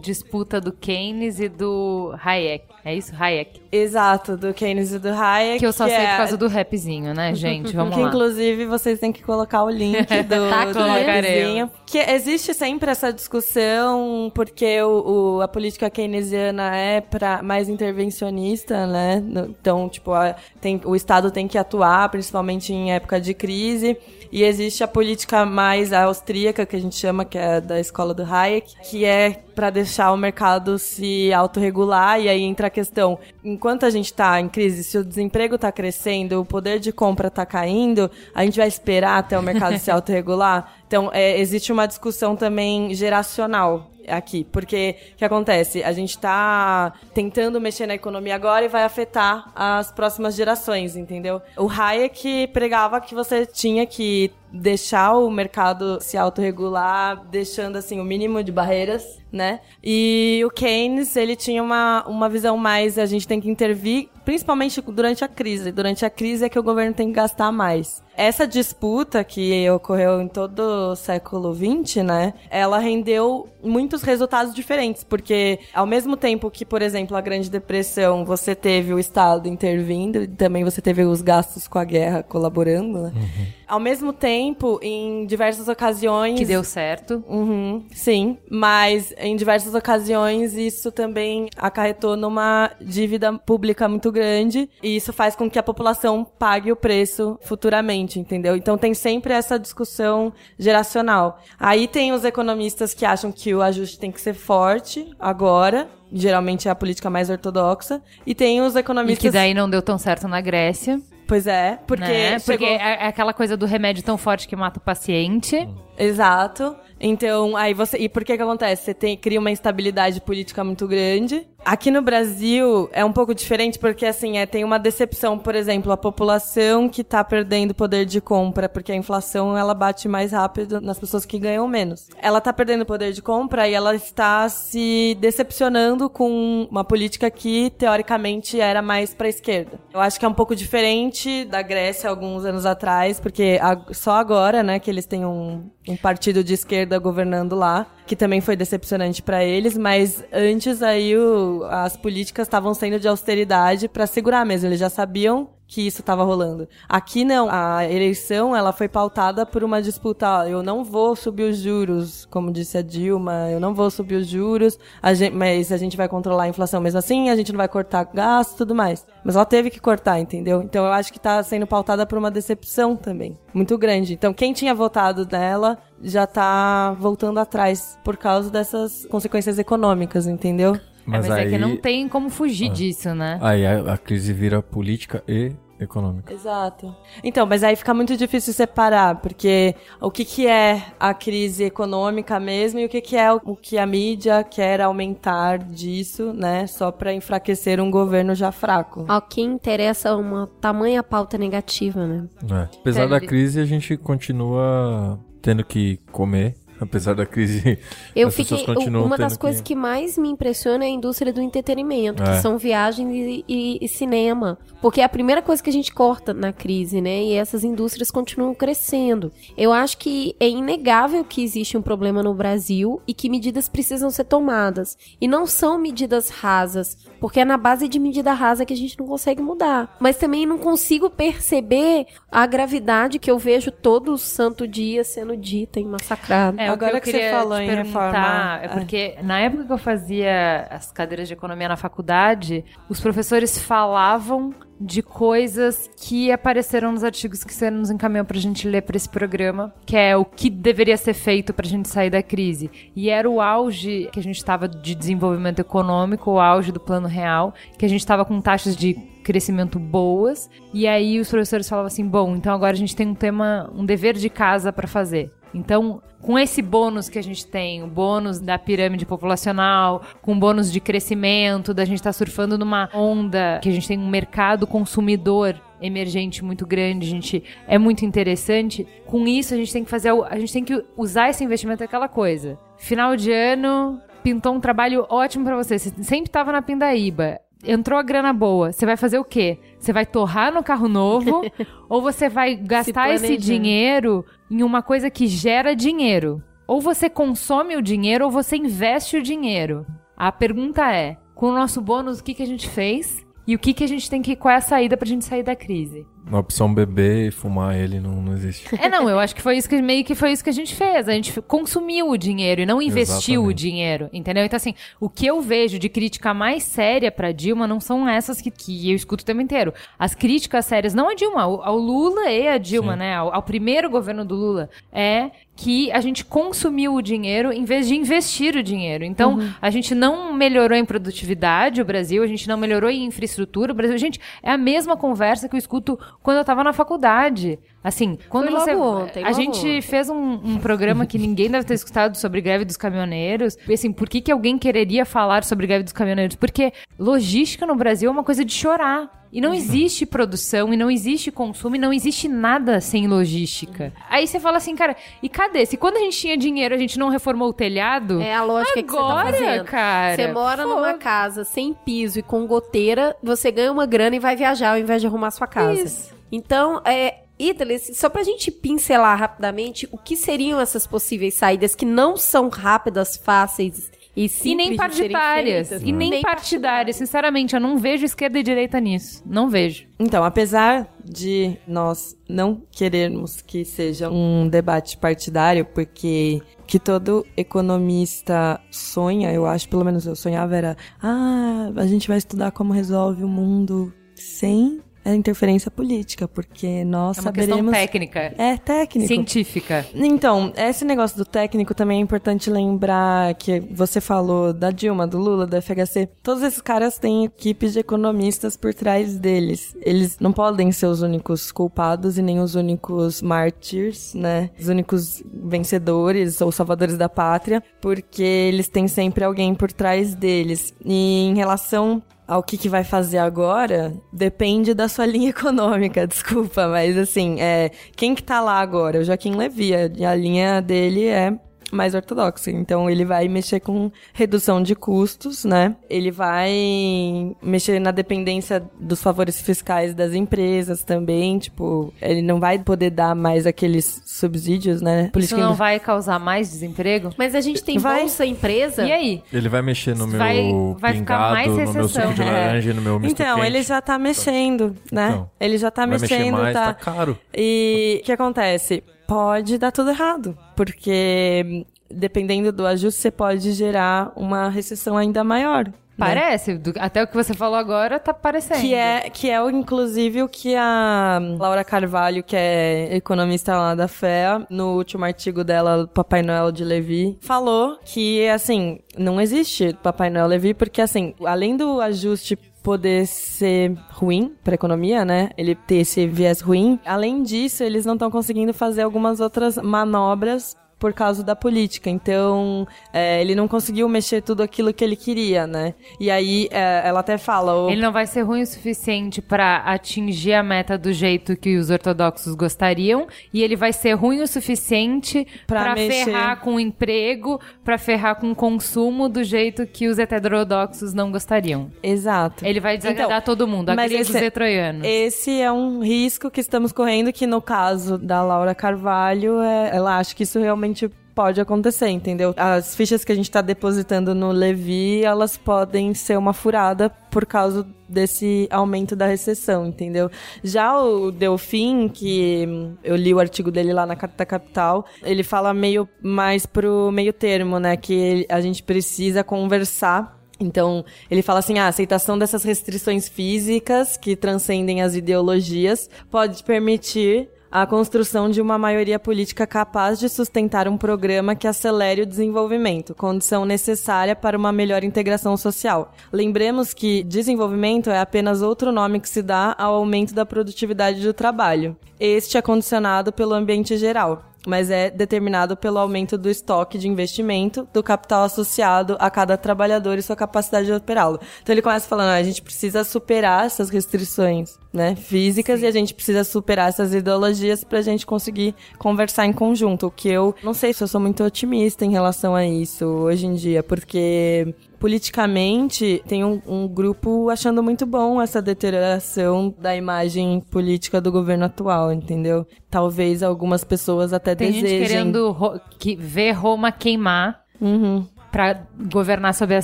C: disputa do Keynes e do Hayek. É isso? Hayek.
F: Exato, do Keynes e do Hayek.
C: Que eu só sei
F: é-
C: por causa do rapzinho, né, gente? Vamos
F: que
C: lá.
F: inclusive vocês têm que colocar o link do,
D: Tá,
F: do rapzinho. Que existe sempre essa discussão, porque o, o- a política keynesiana é pra, mais intervencionista, né? Então, tipo, a- tem, o Estado tem que atuar, principalmente em época de crise. E existe a política mais austríaca, que a gente chama, que é da escola do Hayek, que é para deixar o mercado se autorregular e aí entra a questão, enquanto a gente está em crise, se o desemprego está crescendo, o poder de compra está caindo, a gente vai esperar até o mercado se autorregular? Então, é, existe uma discussão também geracional aqui, porque o que acontece? A gente está tentando mexer na economia agora e vai afetar as próximas gerações, entendeu? O Hayek pregava que você tinha que deixar o mercado se autorregular, deixando assim o mínimo de barreiras, né? E o Keynes, ele tinha uma, uma visão mais a gente tem que intervir, principalmente durante a crise. Durante a crise é que o governo tem que gastar mais. Essa disputa que ocorreu em todo o século XX, né? Ela rendeu muitos resultados diferentes, porque ao mesmo tempo que, por exemplo, a Grande Depressão, você teve o Estado intervindo, também você teve os gastos com a guerra colaborando, né? Uhum. Ao mesmo tempo, em diversas ocasiões.
C: Que deu certo.
F: Uhum, sim. Mas em diversas ocasiões isso também acarretou numa dívida pública muito grande. E isso faz com que a população pague o preço futuramente, entendeu? Então tem sempre essa discussão geracional. Aí tem os economistas que acham que o ajuste tem que ser forte agora, geralmente é a política mais ortodoxa. E tem os economistas.
C: E que daí não deu tão certo na Grécia.
F: Pois é, porque. Né?
C: Porque chegou... é aquela coisa do remédio tão forte que mata o paciente.
F: Exato. Então, aí você. E por que que acontece? Você tem, cria uma instabilidade política muito grande. Aqui no Brasil é um pouco diferente porque, assim, é, tem uma decepção, por exemplo, a população que está perdendo poder de compra, porque a inflação ela bate mais rápido nas pessoas que ganham menos. Ela está perdendo poder de compra e ela está se decepcionando com uma política que, teoricamente, era mais para esquerda. Eu acho que é um pouco diferente da Grécia alguns anos atrás, porque só agora, né, que eles têm um, um partido de esquerda governando lá, que também foi decepcionante para eles, mas antes aí o, as políticas estavam sendo de austeridade para segurar mesmo, eles já sabiam que isso estava rolando. Aqui não, a eleição ela foi pautada por uma disputa, eu não vou subir os juros, como disse a Dilma, eu não vou subir os juros, a gente, mas a gente vai controlar a inflação mesmo assim, a gente não vai cortar gasto e tudo mais. Mas ela teve que cortar, entendeu? Então eu acho que está sendo pautada por uma decepção também, muito grande. Então quem tinha votado nela já está voltando atrás por causa dessas consequências econômicas, entendeu?
C: Mas, é, mas aí... é que não tem como fugir ah. disso, né?
E: Aí a, a crise vira política e econômica.
F: Exato. Então, mas aí fica muito difícil separar, porque o que, que é a crise econômica mesmo e o que, que é o que a mídia quer aumentar disso, né, só para enfraquecer um governo já fraco.
D: Ao que interessa uma tamanha pauta negativa, né?
E: É. Apesar da crise, a gente continua tendo que comer Apesar da crise,
D: eu as fiquei, continuam Uma das coisas que... que... mais me impressiona é a indústria do entretenimento, é. que são viagens e, e, e, cinema. Porque é a primeira coisa que a gente corta na crise, né? E essas indústrias continuam crescendo. Eu acho que é inegável que existe um problema no Brasil e que medidas precisam ser tomadas. E não são medidas rasas, porque é na base de medida rasa que a gente não consegue mudar. Mas também não consigo perceber a gravidade que eu vejo todo santo dia sendo dita e massacrada.
C: É, Agora que, que você falou em reforma. É porque na época que eu fazia as cadeiras de economia na faculdade, os professores falavam de coisas que apareceram nos artigos que você nos encaminhou pra gente ler para esse programa, que é o que deveria ser feito pra gente sair da crise. E era o auge que a gente estava de desenvolvimento econômico, o auge do plano real, que a gente estava com taxas de crescimento boas, e aí os professores falavam assim: "Bom, então agora a gente tem um tema, um dever de casa para fazer". Então, com esse bônus que a gente tem, o bônus da pirâmide populacional, com bônus de crescimento, da gente estar tá surfando numa onda que a gente tem um mercado consumidor emergente muito grande, a gente é muito interessante. Com isso a gente tem que fazer a gente tem que usar esse investimento aquela coisa. Final de ano, pintou um trabalho ótimo para você. Você sempre estava na pindaíba entrou a grana boa, você vai fazer o quê? Você vai torrar no carro novo ou você vai gastar esse dinheiro em uma coisa que gera dinheiro? Ou você consome o dinheiro ou você investe o dinheiro? A pergunta é: com o nosso bônus, o que, que a gente fez? E o que, que a gente tem que. Qual é a saída pra gente sair da crise?
E: Na opção beber e fumar ele não, não existe.
C: É, não, eu acho que foi isso que meio que foi isso que a gente fez. A gente consumiu o dinheiro e não investiu o
E: Exatamente.
C: dinheiro, entendeu? Então, assim, o que eu vejo de crítica mais séria pra Dilma não são essas que, que eu escuto o tempo inteiro. As críticas sérias, não a Dilma, ao, ao Lula e a Dilma,
E: Sim.
C: né? Ao, ao primeiro governo do Lula, é que a gente consumiu o dinheiro em vez de investir o dinheiro. Então, a gente não melhorou em produtividade o Brasil, a gente não melhorou em infraestrutura o Brasil. Gente, é a mesma conversa que eu escuto quando eu tava na faculdade. Assim, quando
D: Foi
C: você.
D: ontem,
C: a gente
D: ontem.
C: fez um, um programa que ninguém deve ter escutado sobre greve dos caminhoneiros. E assim, por que, que alguém quereria falar sobre greve dos caminhoneiros? Porque logística no Brasil é uma coisa de chorar. E não existe produção, e não existe consumo, e não existe nada sem logística. Aí você fala assim, cara, e cadê? Se quando a gente tinha dinheiro a gente não reformou o telhado.
D: É a lógica que você tá
C: Agora,
D: fazendo.
C: cara,
D: Você mora numa casa sem piso e com goteira, você ganha uma grana e vai viajar ao invés de arrumar sua casa.
C: Isso.
D: Então, é. Ítali, só pra gente pincelar rapidamente o que seriam essas possíveis saídas que não são rápidas, fáceis e simples
C: E nem
D: de serem
C: partidárias. E nem, partidárias. Sinceramente, eu não vejo esquerda e direita nisso. Não vejo.
F: Então, apesar de nós não querermos que seja um debate partidário, porque que todo economista sonha, eu acho, pelo menos eu sonhava, era ah, a gente vai estudar como resolve o mundo sem a interferência política, porque nós
C: É uma questão
F: saberemos...
C: técnica.
F: É técnico.
C: Científica.
F: Então, esse negócio do técnico também é importante lembrar que você falou da Dilma, do Lula, do FHC. Todos esses caras têm equipes de economistas por trás deles. Eles não podem ser os únicos culpados e nem os únicos mártires, né? Os únicos vencedores ou salvadores da pátria, porque eles têm sempre alguém por trás deles. E em relação ao que, que vai fazer agora depende da sua linha econômica, desculpa, mas assim, é, quem que tá lá agora? O Joaquim Levy, a, a linha dele é mais ortodoxa. Então ele vai mexer com redução de custos, né? Ele vai mexer na dependência dos favores fiscais das empresas também, tipo, ele não vai poder dar mais aqueles subsídios, né?
C: Isso
F: Política
C: não vai causar mais desemprego?
D: Mas a gente tem
F: Vai.
D: bolsa empresa.
C: E aí?
E: Ele vai mexer no meu
C: Vai- vai ficar
E: pingado,
C: mais
E: no meu
C: recessão.
E: suco de
F: É.
E: laranja, e no meu misto
F: Então,
E: quente.
F: ele já tá mexendo, né?
E: Então,
F: ele já tá
E: vai mexer
F: mexendo,
E: mais,
F: tá...
E: tá caro.
F: E o que acontece? Pode dar tudo errado, porque dependendo do ajuste, você pode gerar uma recessão ainda maior. né?
C: Parece. Do- até o que você falou agora tá parecendo.
F: Que é, que é inclusive o que a Laura Carvalho, que é economista lá da FEA, no último artigo dela, Papai Noel de Levi, falou que, assim, não existe Papai Noel Levi, porque, assim, além do ajuste poder ser ruim para a economia, né? Ele ter esse viés ruim. Além disso, eles não estão conseguindo fazer algumas outras manobras por causa da política. Então, é, ele não conseguiu mexer tudo aquilo que ele queria, né? E aí, é, ela até fala... o-
C: Ele não vai ser ruim o suficiente pra atingir a meta do jeito que os ortodoxos gostariam, e ele vai ser ruim o suficiente
F: mexer.
C: ferrar com o emprego, pra ferrar com o consumo do jeito que os heterodoxos não gostariam.
F: Exato.
C: Ele vai desagradar
F: Então,
C: todo mundo, a
F: esse-
C: e troianos.
F: Esse é um risco que estamos correndo, que no caso da Laura Carvalho, é- ela acha que isso realmente pode acontecer, entendeu? As fichas que a gente está depositando no Levi, elas podem ser uma furada por causa desse aumento da recessão, entendeu? Já o Delfim, que eu li o artigo dele lá na Carta Capital, ele fala meio mais pro meio termo, né? Que a gente precisa conversar então, ele fala assim: "Ah, a aceitação dessas restrições físicas que transcendem as ideologias pode permitir a construção de uma maioria política capaz de sustentar um programa que acelere o desenvolvimento, condição necessária para uma melhor integração social. Lembremos que desenvolvimento é apenas outro nome que se dá ao aumento da produtividade do trabalho. Este é condicionado pelo ambiente geral mas é determinado pelo aumento do estoque de investimento, do capital associado a cada trabalhador e sua capacidade de operá-lo. Então ele começa falando, ah, a gente precisa superar essas restrições, né, físicas e a gente precisa superar essas ideologias pra gente conseguir conversar em conjunto. O que eu não sei se eu sou muito otimista em relação a isso hoje em dia, porque politicamente tem um, um grupo achando muito bom essa deterioração da imagem política do governo atual, entendeu? Talvez algumas pessoas até
C: Tem gente
F: desejem.
C: querendo ro- que ver Roma queimar.
F: Uhum.
C: pra governar sobre as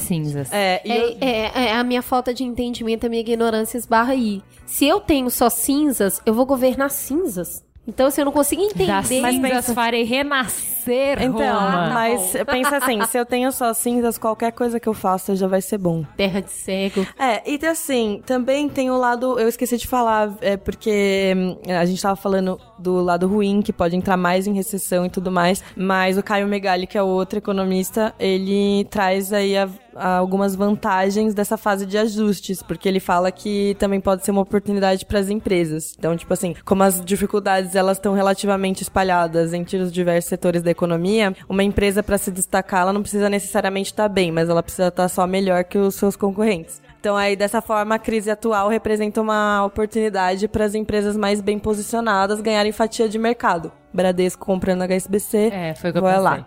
C: cinzas.
F: É, e eu-
D: É, é- é a minha falta de entendimento, a minha ignorância esbarra aí. Se eu tenho só cinzas, eu vou governar cinzas. Então, assim, eu não consigo entender.
C: Das cinzas
F: pensa-
C: farei renascer
F: Então,
C: Roma.
F: mas pensa assim, se eu tenho só cinzas, qualquer coisa que eu faça já vai ser bom.
D: Terra de cego.
F: É, e assim, também tem o lado, eu esqueci de falar, é porque hum, a gente tava falando do lado ruim, que pode entrar mais em recessão e tudo mais, mas o Caio Megali, que é o outro economista, ele traz aí a- a algumas vantagens dessa fase de ajustes, porque ele fala que também pode ser uma oportunidade para as empresas. Então, tipo assim, como as dificuldades elas estão relativamente espalhadas entre os diversos setores da economia, uma empresa para se destacar, ela não precisa necessariamente estar bem, mas ela precisa estar só melhor que os seus concorrentes. Então, aí, dessa forma, a crise atual representa uma oportunidade para as empresas mais bem posicionadas ganharem fatia de mercado. Bradesco comprando HSBC.
C: É, foi o que eu pensei.
F: lá.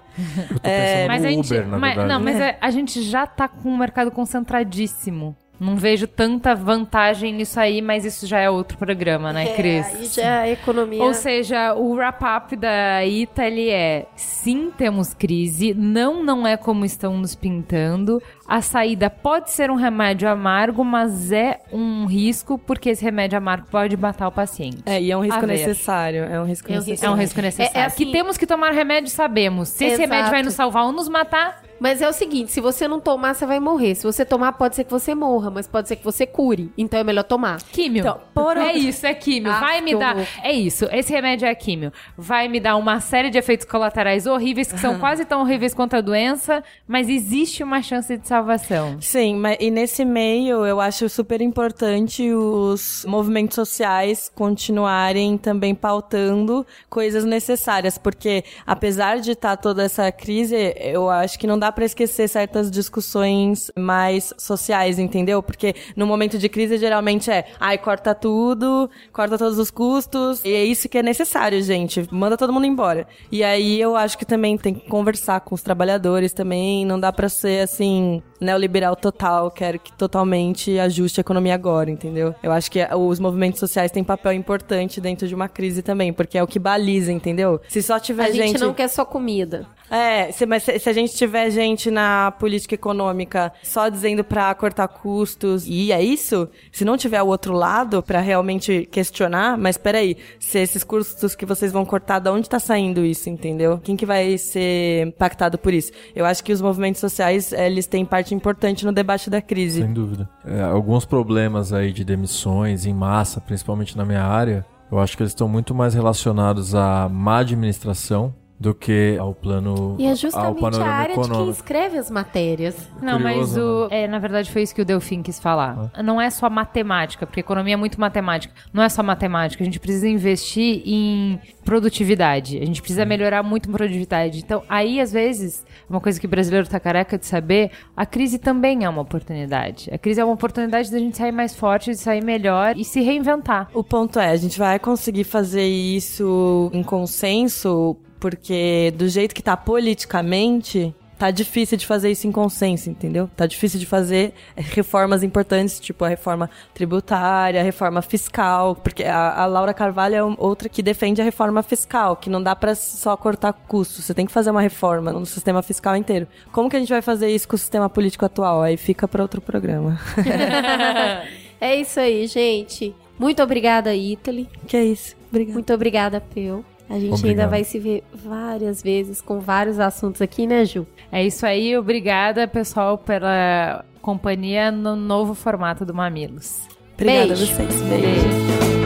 E: Eu tô
F: É,
C: Mas a gente,
E: Uber, na
C: mas-
E: verdade.
C: não, mas é- a gente já tá com o mercado concentradíssimo. Não vejo tanta vantagem nisso aí, mas isso já é outro programa, né, Cris?
D: Aí já a economia.
C: Ou seja, o wrap-up da Italy é sim, temos crise, não, não é como estão nos pintando. A saída pode ser um remédio amargo, mas é um risco, porque esse remédio amargo pode matar o paciente.
F: É, e é um risco necessário. É um risco
D: É um risco-
C: É
F: necessário.
C: um risco necessário.
D: É- é assim-
C: que temos que tomar remédio, sabemos. Se esse
D: Exato.
C: remédio vai nos salvar ou nos matar,
D: Mas é o seguinte, se você não tomar, você vai morrer. Se você tomar, pode ser que você morra, mas pode ser que você cure. Então é melhor tomar.
C: Químio.
F: Então, por
C: É isso, é químio.
D: Ah,
C: Vai me dar.
D: horror.
C: É isso, esse remédio é químio. Vai me dar uma série de efeitos colaterais horríveis que são quase tão horríveis quanto a doença, mas existe uma chance de salvação.
F: Sim, mas e nesse meio eu acho super importante os movimentos sociais continuarem também pautando coisas necessárias, porque apesar de estar toda essa crise, eu acho que não dá pra esquecer certas discussões mais sociais, entendeu? Porque no momento de crise geralmente é, ai, corta tudo, corta todos os custos, e é isso que é necessário, gente. Manda todo mundo embora. E aí eu acho que também tem que conversar com os trabalhadores também, não dá pra ser assim, neoliberal total, quero que totalmente ajuste a economia agora, entendeu? Eu acho que os movimentos sociais têm papel importante dentro de uma crise também, porque é o que baliza, entendeu? Se só tiver
D: A gente,
F: gente
D: não quer só comida.
F: É, se, mas se, se a gente tiver gente na política econômica só dizendo pra cortar custos e é isso, se não tiver o outro lado pra realmente questionar, mas peraí, se esses custos que vocês vão cortar, de onde tá saindo isso, entendeu? Quem que vai ser impactado por isso? Eu acho que os movimentos sociais, eles têm parte importante no debate da crise.
E: Sem dúvida. É, alguns problemas aí de demissões em massa, principalmente na minha área, eu acho que eles estão muito mais relacionados à má administração do que ao plano
D: E é
E: ao
D: justamente a
E: panorama
D: área de quem
E: econômico.
D: escreve as matérias.
C: Não, mas
E: Curioso,
C: o. É, na verdade, foi isso que o Delfim quis falar. Não é só matemática, porque economia é muito matemática. Não é só matemática. A gente precisa investir em produtividade. A gente precisa melhorar muito a produtividade. Então, aí, às vezes, uma coisa que o brasileiro tá careca de saber, a crise também é uma oportunidade. A crise é uma oportunidade da gente sair mais forte, de sair melhor e se reinventar.
F: O ponto é, a gente vai conseguir fazer isso em consenso, porque do jeito que tá politicamente, tá difícil de fazer isso em consenso, entendeu? Tá difícil de fazer reformas importantes, tipo a reforma tributária, a reforma fiscal, porque a, a Laura Carvalho é outra que defende a reforma fiscal, que não dá pra só cortar custos, você tem que fazer uma reforma no sistema fiscal inteiro. Como que a gente vai fazer isso com o sistema político atual? Aí fica pra outro programa.
D: É isso aí, gente. Muito obrigada, Italy.
F: que é isso? Obrigada.
D: Muito obrigada, Peu. A gente
E: Obrigado.
D: ainda vai se ver várias vezes com vários assuntos aqui, né, Ju?
C: É isso aí. Obrigada, pessoal, pela companhia no novo formato do Mamilos.
F: Obrigada
D: Beijo.
F: a vocês.
C: Beijo.